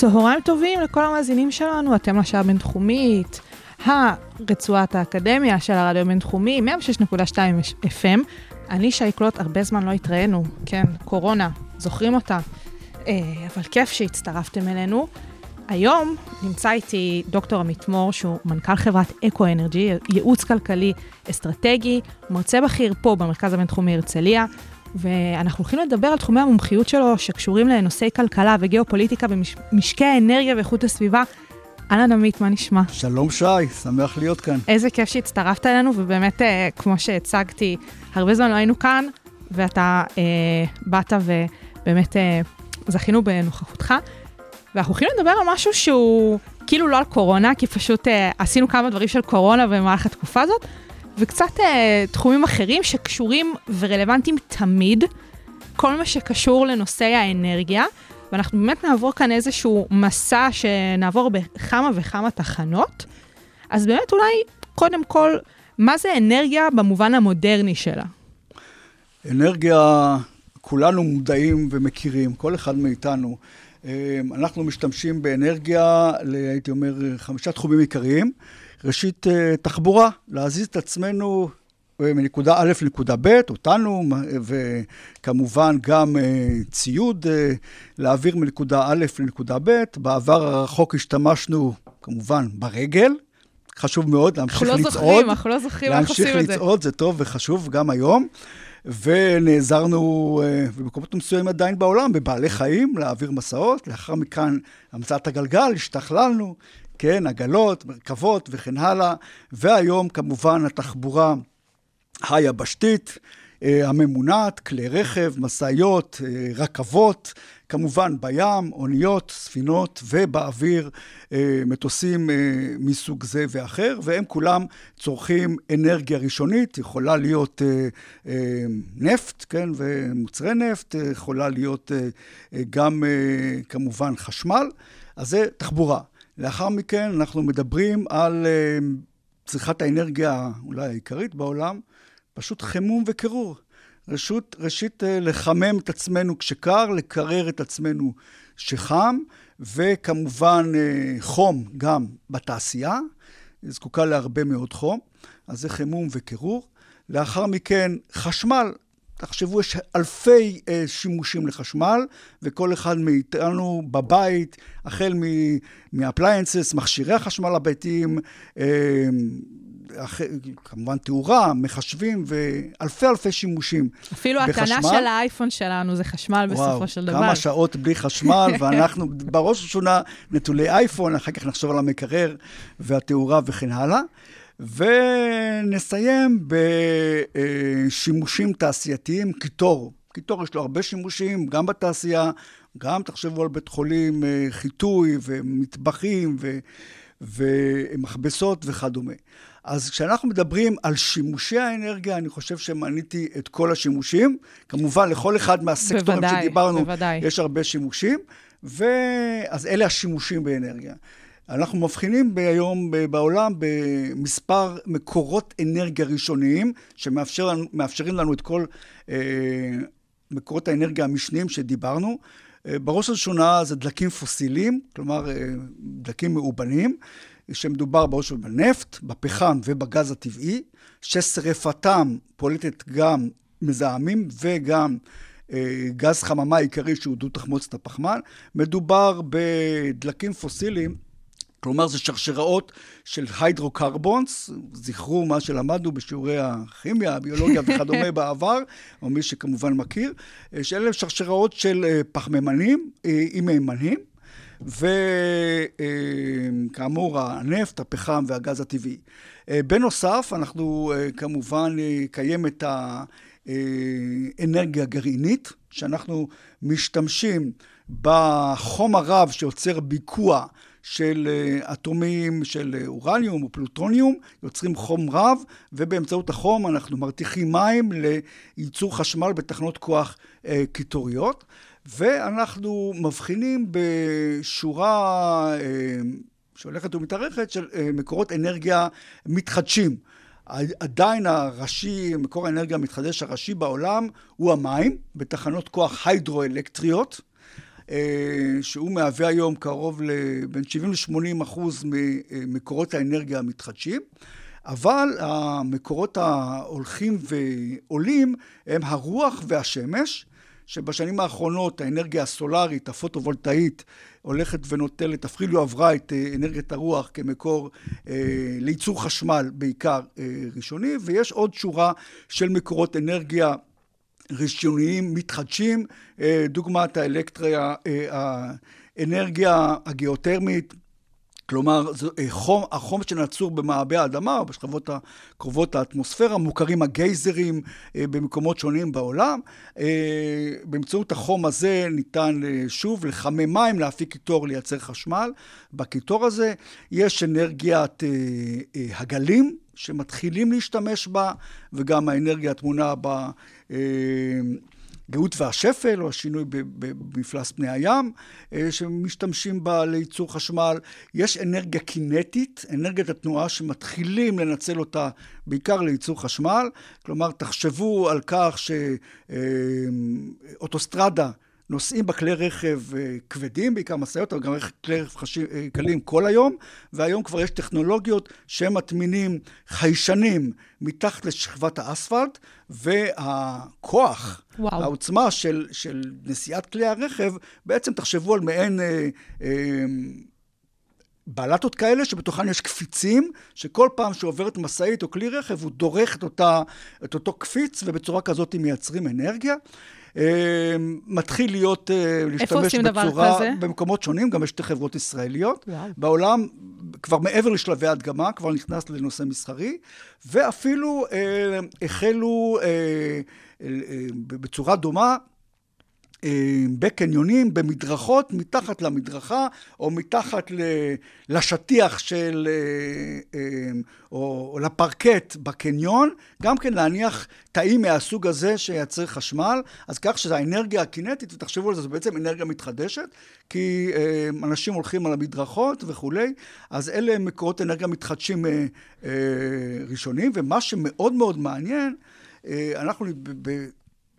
צהריים טובים לכל המאזינים שלנו, אתם לשעה הבינתחומית, הרצועת האקדמיה של הרדיו הבינתחומי, 106.2 FM. אני שי קלוט, הרבה זמן לא התראינו, כן, קורונה, זוכרים אותה. אה, אבל כיף שהצטרפתם אלינו. היום נמצא איתי דוקטור עמית מור, שהוא מנכ"ל חברת אקו-אנרג'י, ייעוץ כלכלי אסטרטגי, מרצה בכיר פה במרכז הבינתחומי הרצליה, ואנחנו הולכים לדבר על תחומי המומחיות שלו שקשורים לנושאי כלכלה וגיאופוליטיקה במשקי האנרגיה ואיכות הסביבה. אהלן עמית, מה נשמע? שלום שי, שמח להיות כאן. איזה כיף שהצטרפת אלינו, ובאמת, אה, כמו שהצגתי, הרבה זמן לא היינו כאן, ואתה אה, באת ובאמת אה, זכינו בנוכחותך. ואנחנו הולכים לדבר על משהו שהוא כאילו לא על קורונה, כי פשוט אה, עשינו כמה דברים של קורונה במהלך התקופה הזאת, וקצת אה, תחומים אחרים שקשורים ורלוונטיים תמיד, כל מה שקשור לנושאי האנרגיה, ואנחנו באמת נעבור כאן איזשהו מסע שנעבור בכמה וכמה תחנות. אז באמת אולי, קודם כל, מה זה אנרגיה במובן המודרני שלה? אנרגיה, כולנו מודעים ומכירים, כל אחד מאיתנו. אה, אנחנו משתמשים באנרגיה, הייתי אומר, חמישה תחומים עיקריים. ראשית, אה, תחבורה, להזיז את עצמנו אה, מנקודה א' לנקודה ב', אותנו, וכמובן גם ציוד, להעביר מנקודה א' לנקודה ב'. בעבר הרחוק השתמשנו כמובן ברגל, חשוב מאוד להמשיך לצעוד. אנחנו לא זוכרים, אנחנו לא זוכרים איך עושים את זה. להמשיך לצעוד זה טוב וחשוב גם היום. ונעזרנו אה, במקומות מסוימים עדיין בעולם, בבעלי חיים, להעביר מסעות. לאחר מכאן המצאת הגלגל, השתכללנו, כן, עגלות, מרכבות וכן הלאה. והיום כמובן התחבורה היבשתית, אה, הממונעת, כלי רכב, משאיות, אה, רכבות, כמובן בים, אוניות, ספינות ובאוויר אה, מטוסים מסוג זה ואחר, והם כולם צורכים אנרגיה ראשונית, יכולה להיות נפט, כן, ומוצרי נפט, יכולה להיות גם כמובן חשמל, אז זה תחבורה. לאחר מכן אנחנו מדברים על צריכת האנרגיה אולי העיקרית בעולם, פשוט חימום וקירור. רשות, ראשית, אה, לחמם את עצמנו כשקר, לקרר את עצמנו כשחם, וכמובן אה, חום גם בתעשייה, היא זקוקה להרבה מאוד חום, אז זה חימום וקירור. לאחר מכן, חשמל. תחשבו, יש אלפי אה, שימושים לחשמל, וכל אחד מאיתנו בבית, החל מ appliances, מכשירי החשמל הביתיים, אה, כמובן תאורה, מחשבים ואלפי אלפי שימושים אפילו בחשמל. אפילו התקנה של האייפון שלנו זה חשמל וואו, בסופו של דבר. כמה שעות בלי חשמל, ואנחנו בראש ובראשונה נטולי אייפון, אחר כך נחשוב על המקרר והתאורה וכן הלאה. ונסיים בשימושים תעשייתיים, קיטור. קיטור יש לו הרבה שימושים, גם בתעשייה, גם תחשבו על בית חולים, אה, חיטוי ומטבחים ו... ומכבסות וכדומה. אז כשאנחנו מדברים על שימושי האנרגיה, אני חושב שמניתי את כל השימושים. כמובן, לכל אחד מהסקטורים בוודאי, שדיברנו, בוודאי. יש הרבה שימושים, ואז אלה השימושים באנרגיה. אנחנו מבחינים היום בעולם במספר מקורות אנרגיה ראשוניים, שמאפשרים לנו את כל אה, מקורות האנרגיה המשניים שדיברנו. אה, בראש ובראשונה זה דלקים פוסיליים, כלומר אה, דלקים מאובנים. שמדובר בראש בנפט, בפחם ובגז הטבעי, ששרפתם פולטת גם מזהמים וגם אה, גז חממה עיקרי שהוא דו תחמוצת הפחמן. מדובר בדלקים פוסיליים, כלומר זה שרשראות של היידרוקרבונס, זכרו מה שלמדנו בשיעורי הכימיה, הביולוגיה וכדומה בעבר, או מי שכמובן מכיר, אה, שאלה שרשראות של אה, פחמימנים אה, עם מימנים. וכאמור, הנפט, הפחם והגז הטבעי. אה, בנוסף, אנחנו אה, כמובן נקיים את האנרגיה הגרעינית, שאנחנו משתמשים בחום הרב שיוצר ביקוע של אה, אטומים של אה, אורניום או פלוטוניום, יוצרים חום רב, ובאמצעות החום אנחנו מרתיחים מים לייצור חשמל בתחנות כוח אה, קיטוריות. ואנחנו מבחינים בשורה שהולכת ומתארכת של מקורות אנרגיה מתחדשים. עדיין הראשי, מקור האנרגיה המתחדש הראשי בעולם הוא המים, בתחנות כוח היידרואלקטריות, שהוא מהווה היום קרוב לבין 70 ל-80 אחוז ממקורות האנרגיה המתחדשים. אבל המקורות ההולכים ועולים הם הרוח והשמש, שבשנים האחרונות האנרגיה הסולארית, הפוטו-וולטאית, הולכת ונוטלת, אפילו עברה את אה, אנרגיית הרוח כמקור אה, לייצור חשמל בעיקר אה, ראשוני, ויש עוד שורה של מקורות אנרגיה ראשוניים מתחדשים, אה, דוגמת האלקטריה, אה, האנרגיה הגיאותרמית, כלומר, זה אה, חום, החום שנצור במעבה האדמה או בשכבות הקרובות לאטמוספירה, מוכרים הגייזרים אה, במקומות שונים בעולם. אה, באמצעות החום הזה ניתן שוב לחמם מים, להפיק קיטור, לייצר חשמל. בקיטור הזה יש אנרגיית הגלים, שמתחילים להשתמש בה, וגם האנרגיה הטמונה ב... הגאות והשפל, או השינוי במפלס פני הים, אה, שמשתמשים בה לייצור חשמל. יש אנרגיה קינטית, אנרגיית התנועה, שמתחילים לנצל אותה בעיקר לייצור חשמל. כלומר, תחשבו על כך שאוטוסטרדה, אה, נוסעים בכלי רכב אה, כבדים, בעיקר משאיות, אבל גם כלי רכב אה, קלים כל היום, והיום כבר יש טכנולוגיות שמטמינים חיישנים מתחת לשכבת האספלט, והכוח, וואו. העוצמה של, של נסיעת כלי הרכב, בעצם תחשבו על מעין... אה, אה, בלטות כאלה שבתוכן יש קפיצים, שכל פעם שעוברת משאית או כלי רכב הוא דורך את, אותה, את אותו קפיץ, ובצורה כזאת מייצרים אנרגיה. אה, מתחיל להיות, אה, להשתמש בצורה, במקומות שונים, גם יש שתי חברות ישראליות. וואו. בעולם, כבר מעבר לשלבי הדגמה, כבר נכנס לנושא מסחרי, ואפילו אה, החלו אה, אה, בצורה דומה בקניונים, במדרכות, מתחת למדרכה, או מתחת לשטיח של, אה, אה, או, לפרקט בקניון, גם כן להניח תאים מהסוג הזה שייצר חשמל, אז כך שהאנרגיה הקינטית, ותחשבו על זה, זו בעצם אנרגיה מתחדשת, כי אנשים הולכים על המדרכות וכולי, אז אלה מקורות אנרגיה מתחדשים ראשונים, ומה שמאוד מאוד מעניין, אנחנו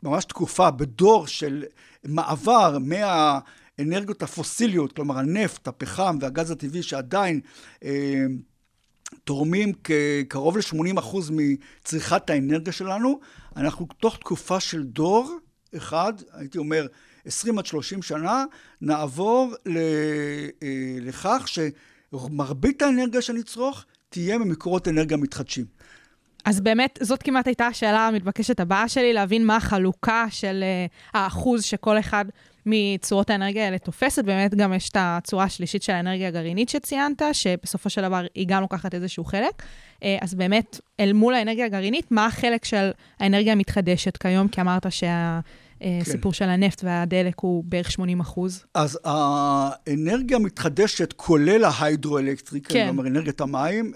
ממש תקופה, בדור של מעבר מהאנרגיות הפוסיליות, כלומר הנפט, הפחם והגז הטבעי שעדיין אה, תורמים קרוב ל-80% מצריכת האנרגיה שלנו, אנחנו תוך תקופה של דור אחד, הייתי אומר 20 עד 30 שנה, נעבור ל, אה, לכך שמרבית האנרגיה שנצרוך תהיה ממקורות אנרגיה מתחדשים. אז באמת, זאת כמעט הייתה השאלה המתבקשת הבאה שלי, להבין מה החלוקה של uh, האחוז שכל אחד מצורות האנרגיה האלה תופסת. באמת גם יש את הצורה השלישית של האנרגיה הגרעינית שציינת, שבסופו של דבר היא גם לוקחת איזשהו חלק. Uh, אז באמת, אל מול האנרגיה הגרעינית, מה החלק של האנרגיה המתחדשת כיום? כי אמרת שה... אה, כן. של הנפט והדלק הוא בערך 80 אחוז. אז האנרגיה המתחדשת, כולל ההיידרואלקטריקה, כן. כלומר אנרגיית המים,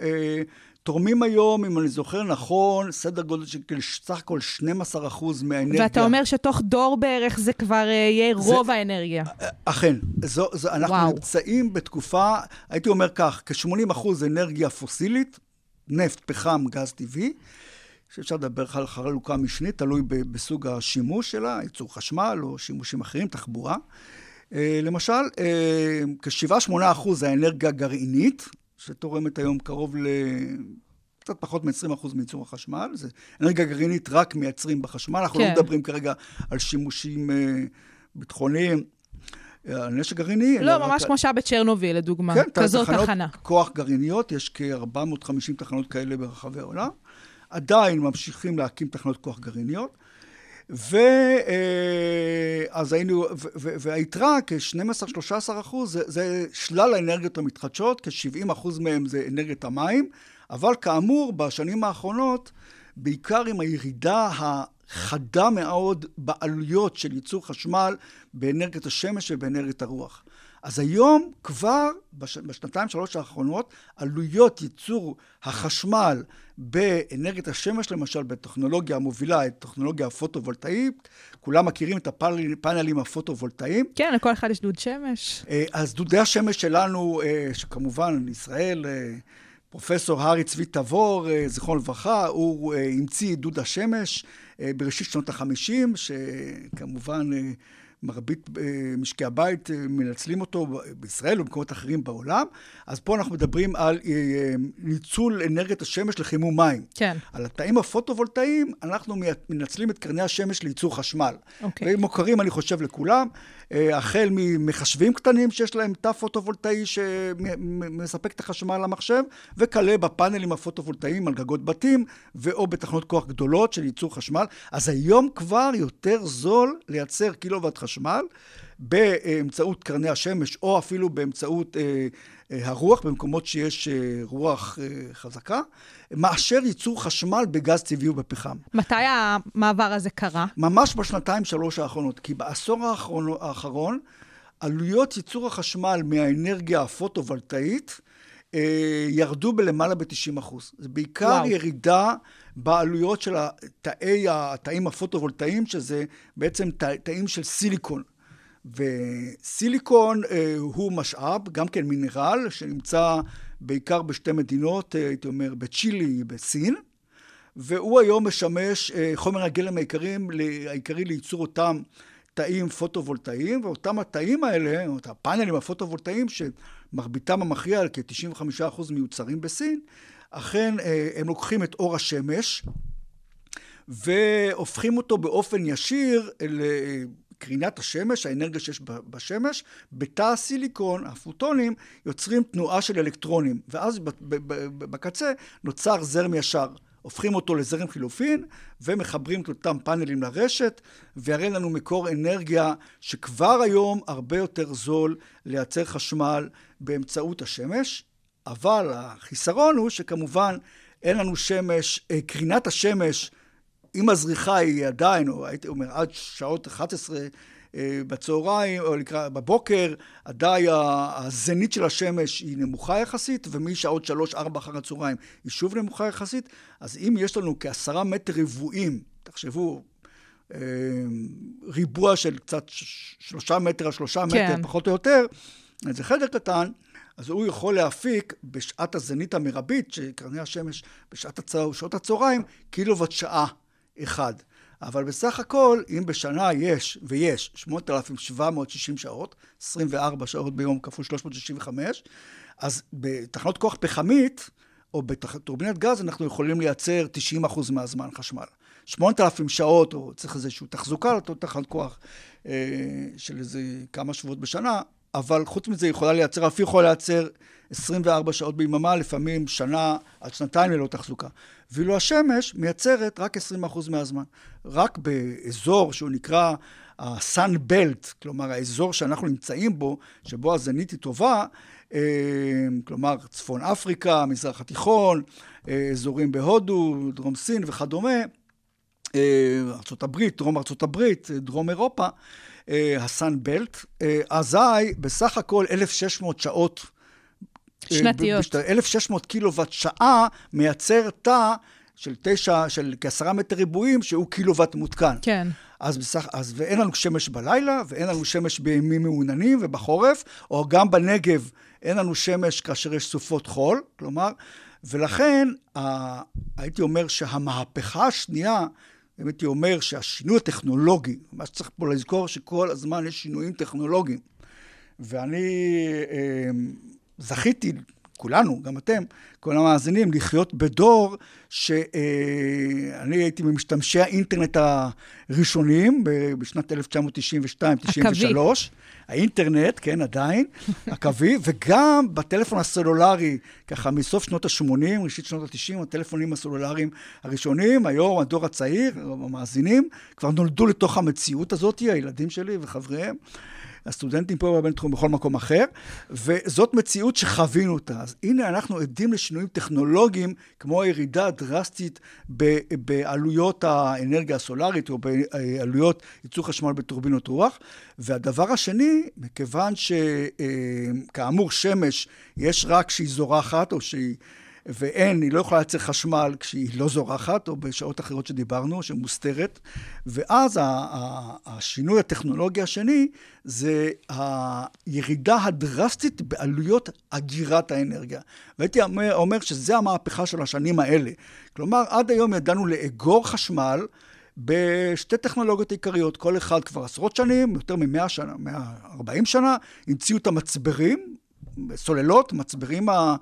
תורמים היום, אם אני זוכר נכון, סדר גודל של סך הכל 12 אחוז מהאנרגיה. ואתה אומר שתוך דור בערך זה כבר אה, יהיה זה, רוב האנרגיה. אה, אכן. זו, זו, אנחנו וואו. נמצאים בתקופה, הייתי אומר כך, כ-80 אחוז אנרגיה פוסילית, נפט, פחם, גז טבעי. שאפשר לדבר על חלוקה משנית, תלוי בסוג השימוש שלה, ייצור חשמל או שימושים אחרים, תחבורה. אה, למשל, כ-7-8 אחוז האנרגיה הגרעינית, שתורמת היום קרוב ל... קצת פחות מ-20% מייצור החשמל. זה אנרגיה גרעינית רק מייצרים בחשמל. אנחנו לא כן. לא מדברים כרגע על שימושים uh, ביטחוניים. על אה, נשק גרעיני. לא, ממש רק... כמו שהיה בצ'רנוביל, לדוגמה. כן, כזאת תחנה. תחנות כוח גרעיניות, יש כ-450 תחנות כאלה ברחבי העולם. עדיין ממשיכים להקים תחנות כוח גרעיניות. ואז אה, היינו, והיתרה, כ-12-13 אחוז, זה, זה שלל האנרגיות המתחדשות, כ-70 אחוז מהם זה אנרגיית המים, אבל כאמור, בשנים האחרונות, בעיקר עם הירידה החדה מאוד בעלויות של ייצור חשמל באנרגיית השמש ובאנרגיית הרוח. אז היום כבר, בש, בשנתיים, שלוש האחרונות, עלויות ייצור החשמל באנרגיית השמש, למשל, בטכנולוגיה המובילה, את טכנולוגיה הפוטו-וולטאית, כולם מכירים את הפאנלים הפוטו-וולטאיים. כן, לכל אחד יש דוד שמש. אה, אז דודי השמש שלנו, אה, שכמובן, ישראל... אה, פרופסור הארי צבי תבור, זיכרונו לברכה, הוא המציא דוד השמש בראשית שנות החמישים, שכמובן מרבית אה, משקי הבית אה, מנצלים אותו בישראל ובמקומות אחרים בעולם. אז פה אנחנו מדברים על אה, ניצול אנרגיית השמש לחימום מים. כן. על התאים הפוטו-וולטאיים, אנחנו מנצלים את קרני השמש לייצור חשמל. אוקיי. והם מוכרים, אני חושב, לכולם. החל ממחשבים קטנים שיש להם תא פוטו-וולטאי שמספק את החשמל למחשב, וכלה בפאנלים הפוטו-וולטאיים על גגות בתים, ואו בתחנות כוח גדולות של ייצור חשמל. אז היום כבר יותר זול לייצר קילוואט חשמל באמצעות קרני השמש, או אפילו באמצעות אה, אה, הרוח, במקומות שיש אה, רוח אה, חזקה, מאשר ייצור חשמל בגז טבעי ובפחם. מתי המעבר הזה קרה? ממש בשנתיים, שלוש האחרונות. כי בעשור האחרון, האחרון עלויות ייצור החשמל מהאנרגיה הפוטו-וולטאית אה, ירדו בלמעלה ב-90 אחוז. זה בעיקר וואו. ירידה בעלויות של התאי, התאים הפוטו-וולטאיים, שזה בעצם תאים של סיליקון. וסיליקון אה, הוא משאב, גם כן מינרל, שנמצא בעיקר בשתי מדינות, אה, הייתי אומר, בצ'ילי, בסין, והוא היום משמש אה, חומר הגלם העיקרים, העיקרי לייצור אותם תאים פוטו-וולטאיים, ואותם התאים האלה, או את הפאנלים הפוטו-וולטאיים, שמרביתם המכריע, כ-95% מיוצרים בסין, אכן אה, הם לוקחים את אור השמש והופכים אותו באופן ישיר לקרינת השמש, האנרגיה שיש בשמש, בתא הסיליקון, הפוטונים, יוצרים תנועה של אלקטרונים, ואז בקצה נוצר זרם ישר. הופכים אותו לזרם חילופין ומחברים את אותם פאנלים לרשת, ויראה לנו מקור אנרגיה שכבר היום הרבה יותר זול לייצר חשמל באמצעות השמש, אבל החיסרון הוא שכמובן אין לנו שמש, אה, קרינת השמש, אם הזריחה היא עדיין, או הייתי אומר עד שעות 11 אה, בצהריים, או לקראת, בבוקר, עדיין הזנית של השמש היא נמוכה יחסית, ומשעות 3-4 אחר הצהריים היא שוב נמוכה יחסית. אז אם יש לנו כעשרה מטר רבועים, תחשבו, אה, ריבוע של קצת שלושה מטר על שלושה כן. מטר, פחות או יותר, זה חדר קטן, אז הוא יכול להפיק בשעת הזנית המרבית, שקרני השמש בשעת הצהר, שעות הצהריים, קילוואט שעה אחד. אבל בסך הכל, אם בשנה יש, ויש, 8,760 שעות, 24 שעות ביום כפול 365, אז בתחנות כוח פחמית, או בטורבינת גז, אנחנו יכולים לייצר 90% מהזמן חשמל. 8,000 שעות, או צריך איזושהי תחזוקה תחנת כוח אה, של איזה כמה שבועות בשנה, אבל חוץ מזה היא יכולה לייצר, אפילו יכולה לייצר 24 שעות ביממה, לפעמים שנה עד שנתיים ללא תחזוקה. ואילו השמש מייצרת רק 20% מהזמן. רק באזור שהוא נקרא ה-sun belt, כלומר האזור שאנחנו נמצאים בו, שבו הזנית היא טובה, אה, כלומר צפון אפריקה, מזרח התיכון, אה, אזורים בהודו, דרום סין וכדומה, אה, ארה"ב, דרום ארה"ב, דרום אירופה, הסאן בלט, אזי בסך הכל 1,600 שעות שנתיות. 1,600 קילוואט שעה מייצר תא של תשע, של כעשרה מטר ריבועים, שהוא קילוואט מותקן. כן. אז, בסך, אז ואין לנו שמש בלילה, ואין לנו שמש בימים מעוננים ובחורף, או גם בנגב אין לנו שמש כאשר יש סופות חול, כלומר, ולכן ה, הייתי אומר שהמהפכה השנייה, הייתי אומר שהשינוי הטכנולוגי, מה שצריך פה לזכור שכל הזמן יש שינויים טכנולוגיים. ואני אה, זכיתי, כולנו, גם אתם, כל המאזינים, לחיות בדור שאני הייתי ממשתמשי האינטרנט הראשונים בשנת 1992-93. האינטרנט, כן, עדיין, הקווי, וגם בטלפון הסלולרי, ככה מסוף שנות ה-80, ראשית שנות ה-90, הטלפונים הסלולריים הראשונים, היום הדור הצעיר, המאזינים, כבר נולדו לתוך המציאות הזאת, הילדים שלי וחבריהם. הסטודנטים פה בבינתחומי, בכל מקום אחר, וזאת מציאות שחווינו אותה. אז הנה אנחנו עדים לשינויים טכנולוגיים, כמו הירידה הדרסטית ב- בעלויות האנרגיה הסולארית, או בעלויות ייצור חשמל בטורבינות רוח. והדבר השני, מכיוון שכאמור, שמש, יש רק כשהיא זורחת, או שהיא... ואין, היא לא יכולה לייצר חשמל כשהיא לא זורחת, או בשעות אחרות שדיברנו, שמוסתרת. ואז השינוי הטכנולוגי השני זה הירידה הדרסטית בעלויות אגירת האנרגיה. והייתי אומר, אומר שזה המהפכה של השנים האלה. כלומר, עד היום ידענו לאגור חשמל בשתי טכנולוגיות עיקריות, כל אחד כבר עשרות שנים, יותר מ-100 שנה, 140 שנה, המציאו את המצברים, סוללות, מצברים ה...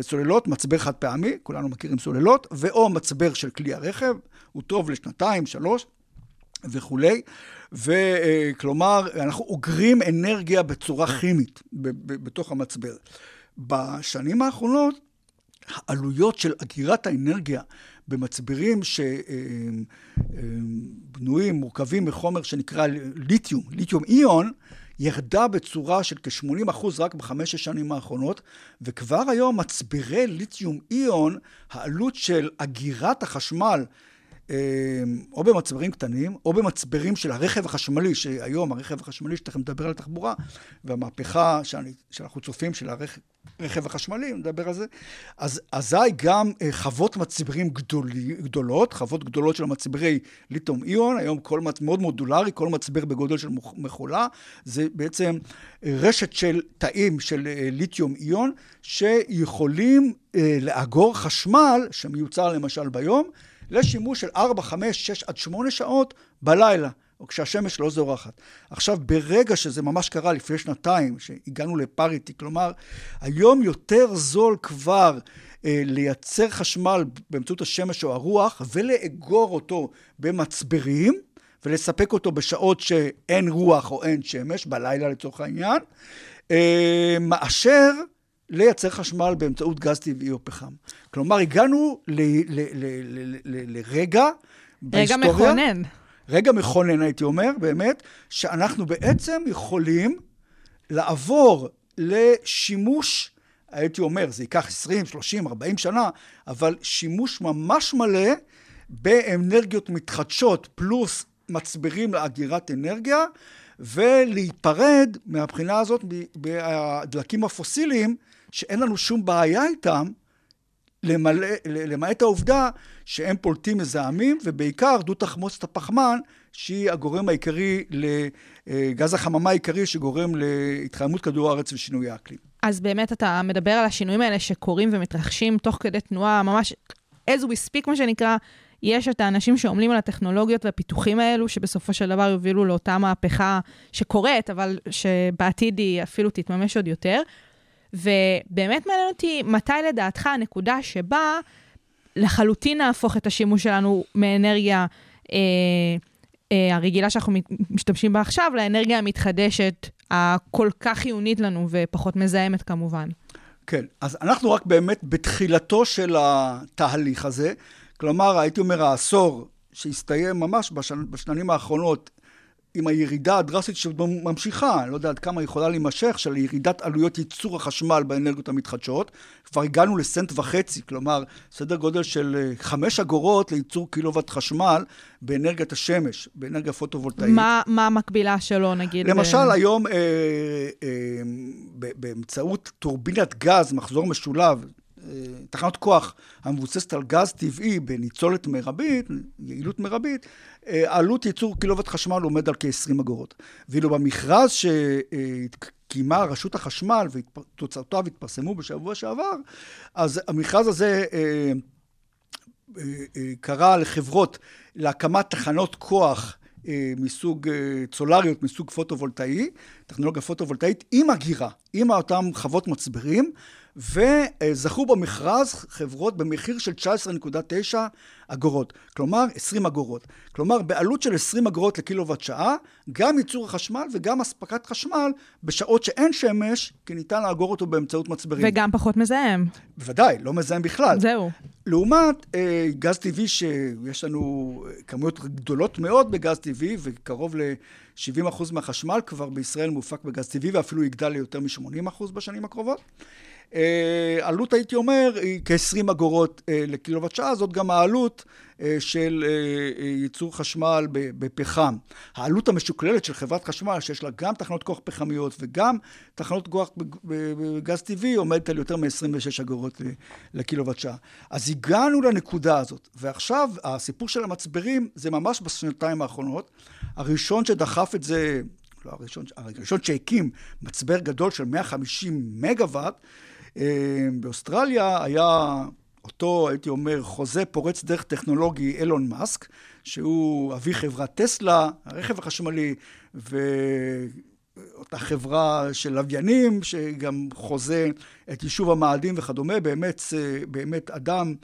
סוללות, מצבר חד פעמי, כולנו מכירים סוללות, ואו מצבר של כלי הרכב, הוא טוב לשנתיים, שלוש וכולי. וכלומר, אנחנו אוגרים אנרגיה בצורה כימית בתוך המצבר. בשנים האחרונות, העלויות של אגירת האנרגיה במצברים שבנויים, מורכבים מחומר שנקרא ליתיום, ליתיום איון, ירדה בצורה של כ-80% רק בחמש השנים האחרונות, וכבר היום מצברי ליתיום איון, העלות של אגירת החשמל, אה, או במצברים קטנים, או במצברים של הרכב החשמלי, שהיום הרכב החשמלי, שתכף נדבר על תחבורה, והמהפכה שאני, שאנחנו צופים של הרכב, הרכב החשמלי, נדבר על זה. אז אזי גם אה, חוות מצברים גדולי, גדולות, חוות גדולות של מצברי ליתום איון, היום כל מצ... מאוד מודולרי, כל מצבר בגודל של מכולה, זה בעצם אה, רשת של תאים של אה, ליתיום איון, שיכולים לאגור חשמל שמיוצר למשל ביום, לשימוש של 4, 5, 6 עד 8 שעות בלילה. או כשהשמש לא זורחת. עכשיו, ברגע שזה ממש קרה לפני שנתיים, שהגענו לפריטי, כלומר, היום יותר זול כבר אה, לייצר חשמל באמצעות השמש או הרוח, ולאגור אותו במצברים, ולספק אותו בשעות שאין רוח או אין שמש, בלילה לצורך העניין, אה, מאשר לייצר חשמל באמצעות גז טבעי או פחם. כלומר, הגענו לרגע בהיסטוריה... רגע מכונן. רגע מכונן, הייתי אומר, באמת, שאנחנו בעצם יכולים לעבור לשימוש, הייתי אומר, זה ייקח 20, 30, 40 שנה, אבל שימוש ממש מלא באנרגיות מתחדשות פלוס מצברים לאגירת אנרגיה, ולהיפרד מהבחינה הזאת מהדלקים הפוסיליים, שאין לנו שום בעיה איתם, למעט העובדה שהם פולטים מזהמים, ובעיקר דו תחמוצת הפחמן, שהיא הגורם העיקרי, לגז החממה העיקרי שגורם להתחממות כדור הארץ ושינוי האקלים. אז באמת אתה מדבר על השינויים האלה שקורים ומתרחשים תוך כדי תנועה, ממש as we speak, מה שנקרא, יש את האנשים שעמלים על הטכנולוגיות והפיתוחים האלו, שבסופו של דבר יובילו לאותה מהפכה שקורית, אבל שבעתיד היא אפילו תתממש עוד יותר. ובאמת מעניין אותי, מתי לדעתך הנקודה שבה לחלוטין נהפוך את השימוש שלנו מאנרגיה אה, אה, הרגילה שאנחנו משתמשים בה עכשיו, לאנרגיה המתחדשת הכל כך חיונית לנו ופחות מזהמת כמובן. כן, אז אנחנו רק באמת בתחילתו של התהליך הזה. כלומר, הייתי אומר, העשור שהסתיים ממש בשנ... בשנים האחרונות עם הירידה הדרסטית שממשיכה, אני לא יודע עד כמה יכולה להימשך, של ירידת עלויות ייצור החשמל באנרגיות המתחדשות. כבר הגענו לסנט וחצי, כלומר, סדר גודל של אה, חמש אגורות לייצור קילוואט חשמל באנרגיית השמש, באנרגיה פוטו-וולטאית. מה, מה המקבילה שלו, נגיד? למשל, ב... היום, אה, אה, באמצעות טורבינת גז, מחזור משולב, תחנות כוח המבוססת על גז טבעי בניצולת מרבית, יעילות מרבית, עלות ייצור קילוואט חשמל עומד על כ-20 אגורות. ואילו במכרז שקיימה רשות החשמל ותוצאותיו התפרסמו בשבוע שעבר, אז המכרז הזה אה, אה, אה, קרא לחברות להקמת תחנות כוח מסוג סולריות, מסוג פוטו-וולטאי, טכנולוגיה פוטו-וולטאית, עם אגירה, עם אותם חוות מצברים, וזכו במכרז חברות במחיר של 19.9 אגורות, כלומר 20 אגורות. כלומר, בעלות של 20 אגורות לקילוואט שעה, גם ייצור החשמל וגם אספקת חשמל בשעות שאין שמש, כי ניתן לאגור אותו באמצעות מצברים. וגם פחות מזהם. בוודאי, לא מזהם בכלל. זהו. לעומת אה, גז טבעי, שיש לנו כמויות גדולות מאוד בגז טבעי, וקרוב ל-70% מהחשמל כבר בישראל מופק בגז טבעי, ואפילו יגדל ליותר מ-80% בשנים הקרובות. אה, עלות, הייתי אומר, היא כ-20 אגורות אה, לקילוואט שעה, זאת גם העלות אה, של ייצור חשמל בפחם. העלות המשוקללת של חברת חשמל, שיש לה גם תחנות כוח פחמיות וגם תחנות כוח בגז טבעי, עומדת על יותר מ-26 אגורות לקילוואט שעה. אז הגענו לנקודה הזאת, ועכשיו הסיפור של המצברים זה ממש בשנתיים האחרונות. הראשון שדחף את זה, לא הראשון, הראשון שהקים מצבר גדול של 150 מגוואט, אה, באוסטרליה היה אותו, הייתי אומר, חוזה פורץ דרך טכנולוגי אילון מאסק, שהוא אבי חברת טסלה, הרכב החשמלי, ואותה חברה של לוויינים, שגם חוזה את יישוב המאדים וכדומה, באמת, באמת אדם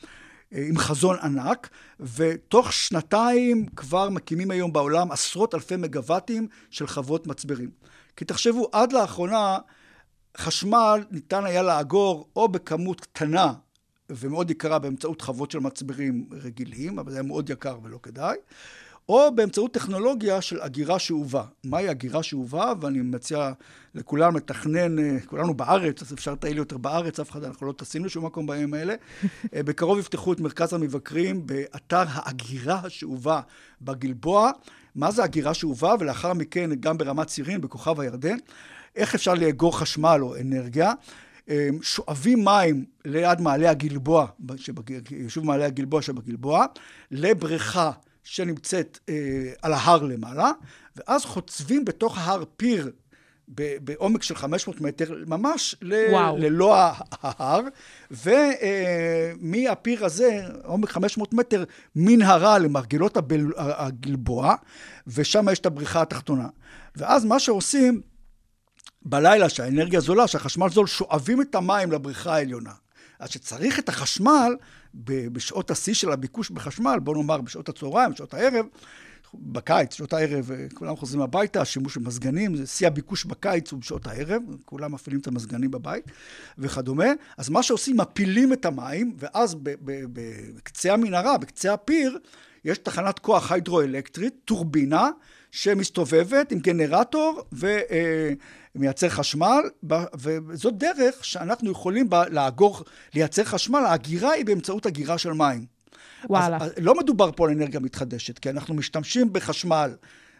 אה, עם חזון ענק, ותוך שנתיים כבר מקימים היום בעולם עשרות אלפי מגוואטים של חוות מצברים. כי תחשבו, עד לאחרונה חשמל ניתן היה לאגור או בכמות קטנה ומאוד יקרה באמצעות חוות של מצברים רגילים, אבל זה היה מאוד יקר ולא כדאי, או באמצעות טכנולוגיה של אגירה שאובה. מהי אגירה שאובה? ואני מציע לכולם לתכנן, כולנו בארץ, אז אפשר לטייל יותר בארץ, אף אחד, אנחנו לא טסים לשום מקום בימים האלה. בקרוב יפתחו את מרכז המבקרים באתר האגירה השאובה בגלבוע. מה זה אגירה שאובה? ולאחר מכן גם ברמת צירים, בכוכב הירדן. איך אפשר לאגור חשמל או אנרגיה. אמ, שואבים מים ליד מעלה הגלבוע, יישוב מעלה הגלבוע שבגלבוע, לבריכה שנמצאת אה, על ההר למעלה, ואז חוצבים בתוך ההר פיר בעומק של 500 מטר, ממש ל, ללא ההר, ומהפיר אה, הזה, עומק 500 מטר, מנהרה למרגלות הבל, הגלבוע, ושם יש את הבריכה התחתונה. ואז מה שעושים, בלילה, שהאנרגיה זולה, שהחשמל זול, שואבים את המים לבריכה העליונה. אז שצריך את החשמל, בשעות השיא של הביקוש בחשמל, בוא נאמר בשעות הצהריים, בשעות הערב, בקיץ, שעות הערב, כולם חוזרים הביתה, השימוש במזגנים, זה שיא הביקוש בקיץ הוא בשעות הערב, כולם מפעילים את המזגנים בבית וכדומה. אז מה שעושים, מפילים את המים, ואז בקצה המנהרה, בקצה הפיר, יש תחנת כוח היידרואלקטרית, טורבינה, שמסתובבת עם גנרטור ומייצר חשמל, וזאת דרך שאנחנו יכולים לאגור, לייצר חשמל, האגירה היא באמצעות אגירה של מים. וואלה. אז לא מדובר פה על אנרגיה מתחדשת, כי אנחנו משתמשים בחשמל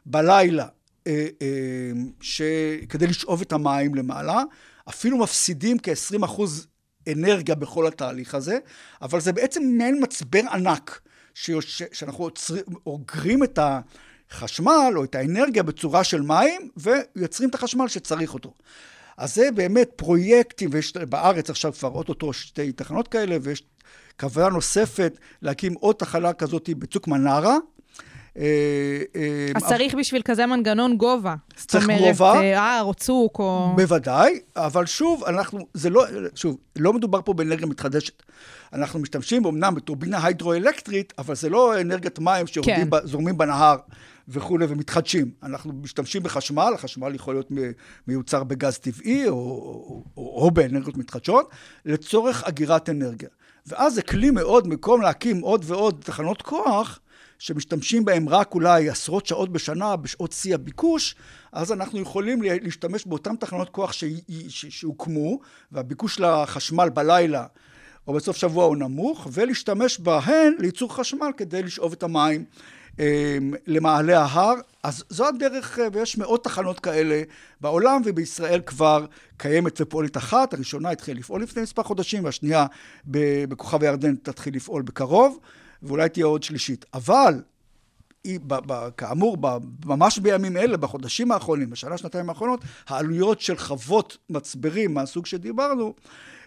בלילה אה, אה, ש... כדי לשאוב את המים למעלה, אפילו מפסידים כ-20 אחוז אנרגיה בכל התהליך הזה, אבל זה בעצם מעין מצבר ענק, שיוש... שאנחנו אוגרים את ה... חשמל או את האנרגיה בצורה של מים, ויוצרים את החשמל שצריך אותו. אז זה באמת פרויקטים, ויש בארץ עכשיו כבר אוטוטו שתי תחנות כאלה, ויש כוונה נוספת להקים עוד תחנה כזאת בצוק מנרה. אה, אה, אז צריך בשביל כזה מנגנון גובה. צריך גובה. זאת אומרת, הר או צוק או... בוודאי, אבל שוב, אנחנו, זה לא, שוב, לא מדובר פה באנרגיה מתחדשת. אנחנו משתמשים אמנם בטורבינה היידרואלקטרית, אבל זה לא אנרגיית מים שזורמים כן. בנהר. וכולי, ומתחדשים. אנחנו משתמשים בחשמל, החשמל יכול להיות מיוצר בגז טבעי או, או, או, או באנרגיות מתחדשות, לצורך אגירת אנרגיה. ואז זה כלי מאוד, במקום להקים עוד ועוד תחנות כוח, שמשתמשים בהם רק אולי עשרות שעות בשנה, בשעות שיא הביקוש, אז אנחנו יכולים להשתמש באותן תחנות כוח שהוקמו, והביקוש לחשמל בלילה או בסוף שבוע הוא נמוך, ולהשתמש בהן לייצור חשמל כדי לשאוב את המים אמ, למעלה ההר. אז זו הדרך, אה, ויש מאות תחנות כאלה בעולם, ובישראל כבר קיימת ופועלת אחת. הראשונה התחילה לפעול לפני מספר חודשים, והשנייה בכוכב הירדן תתחיל לפעול בקרוב, ואולי תהיה עוד שלישית. אבל היא, ב, ב, כאמור, ב, ממש בימים אלה, בחודשים האחרונים, בשנה, שנתיים האחרונות, העלויות של חוות מצברים מהסוג שדיברנו,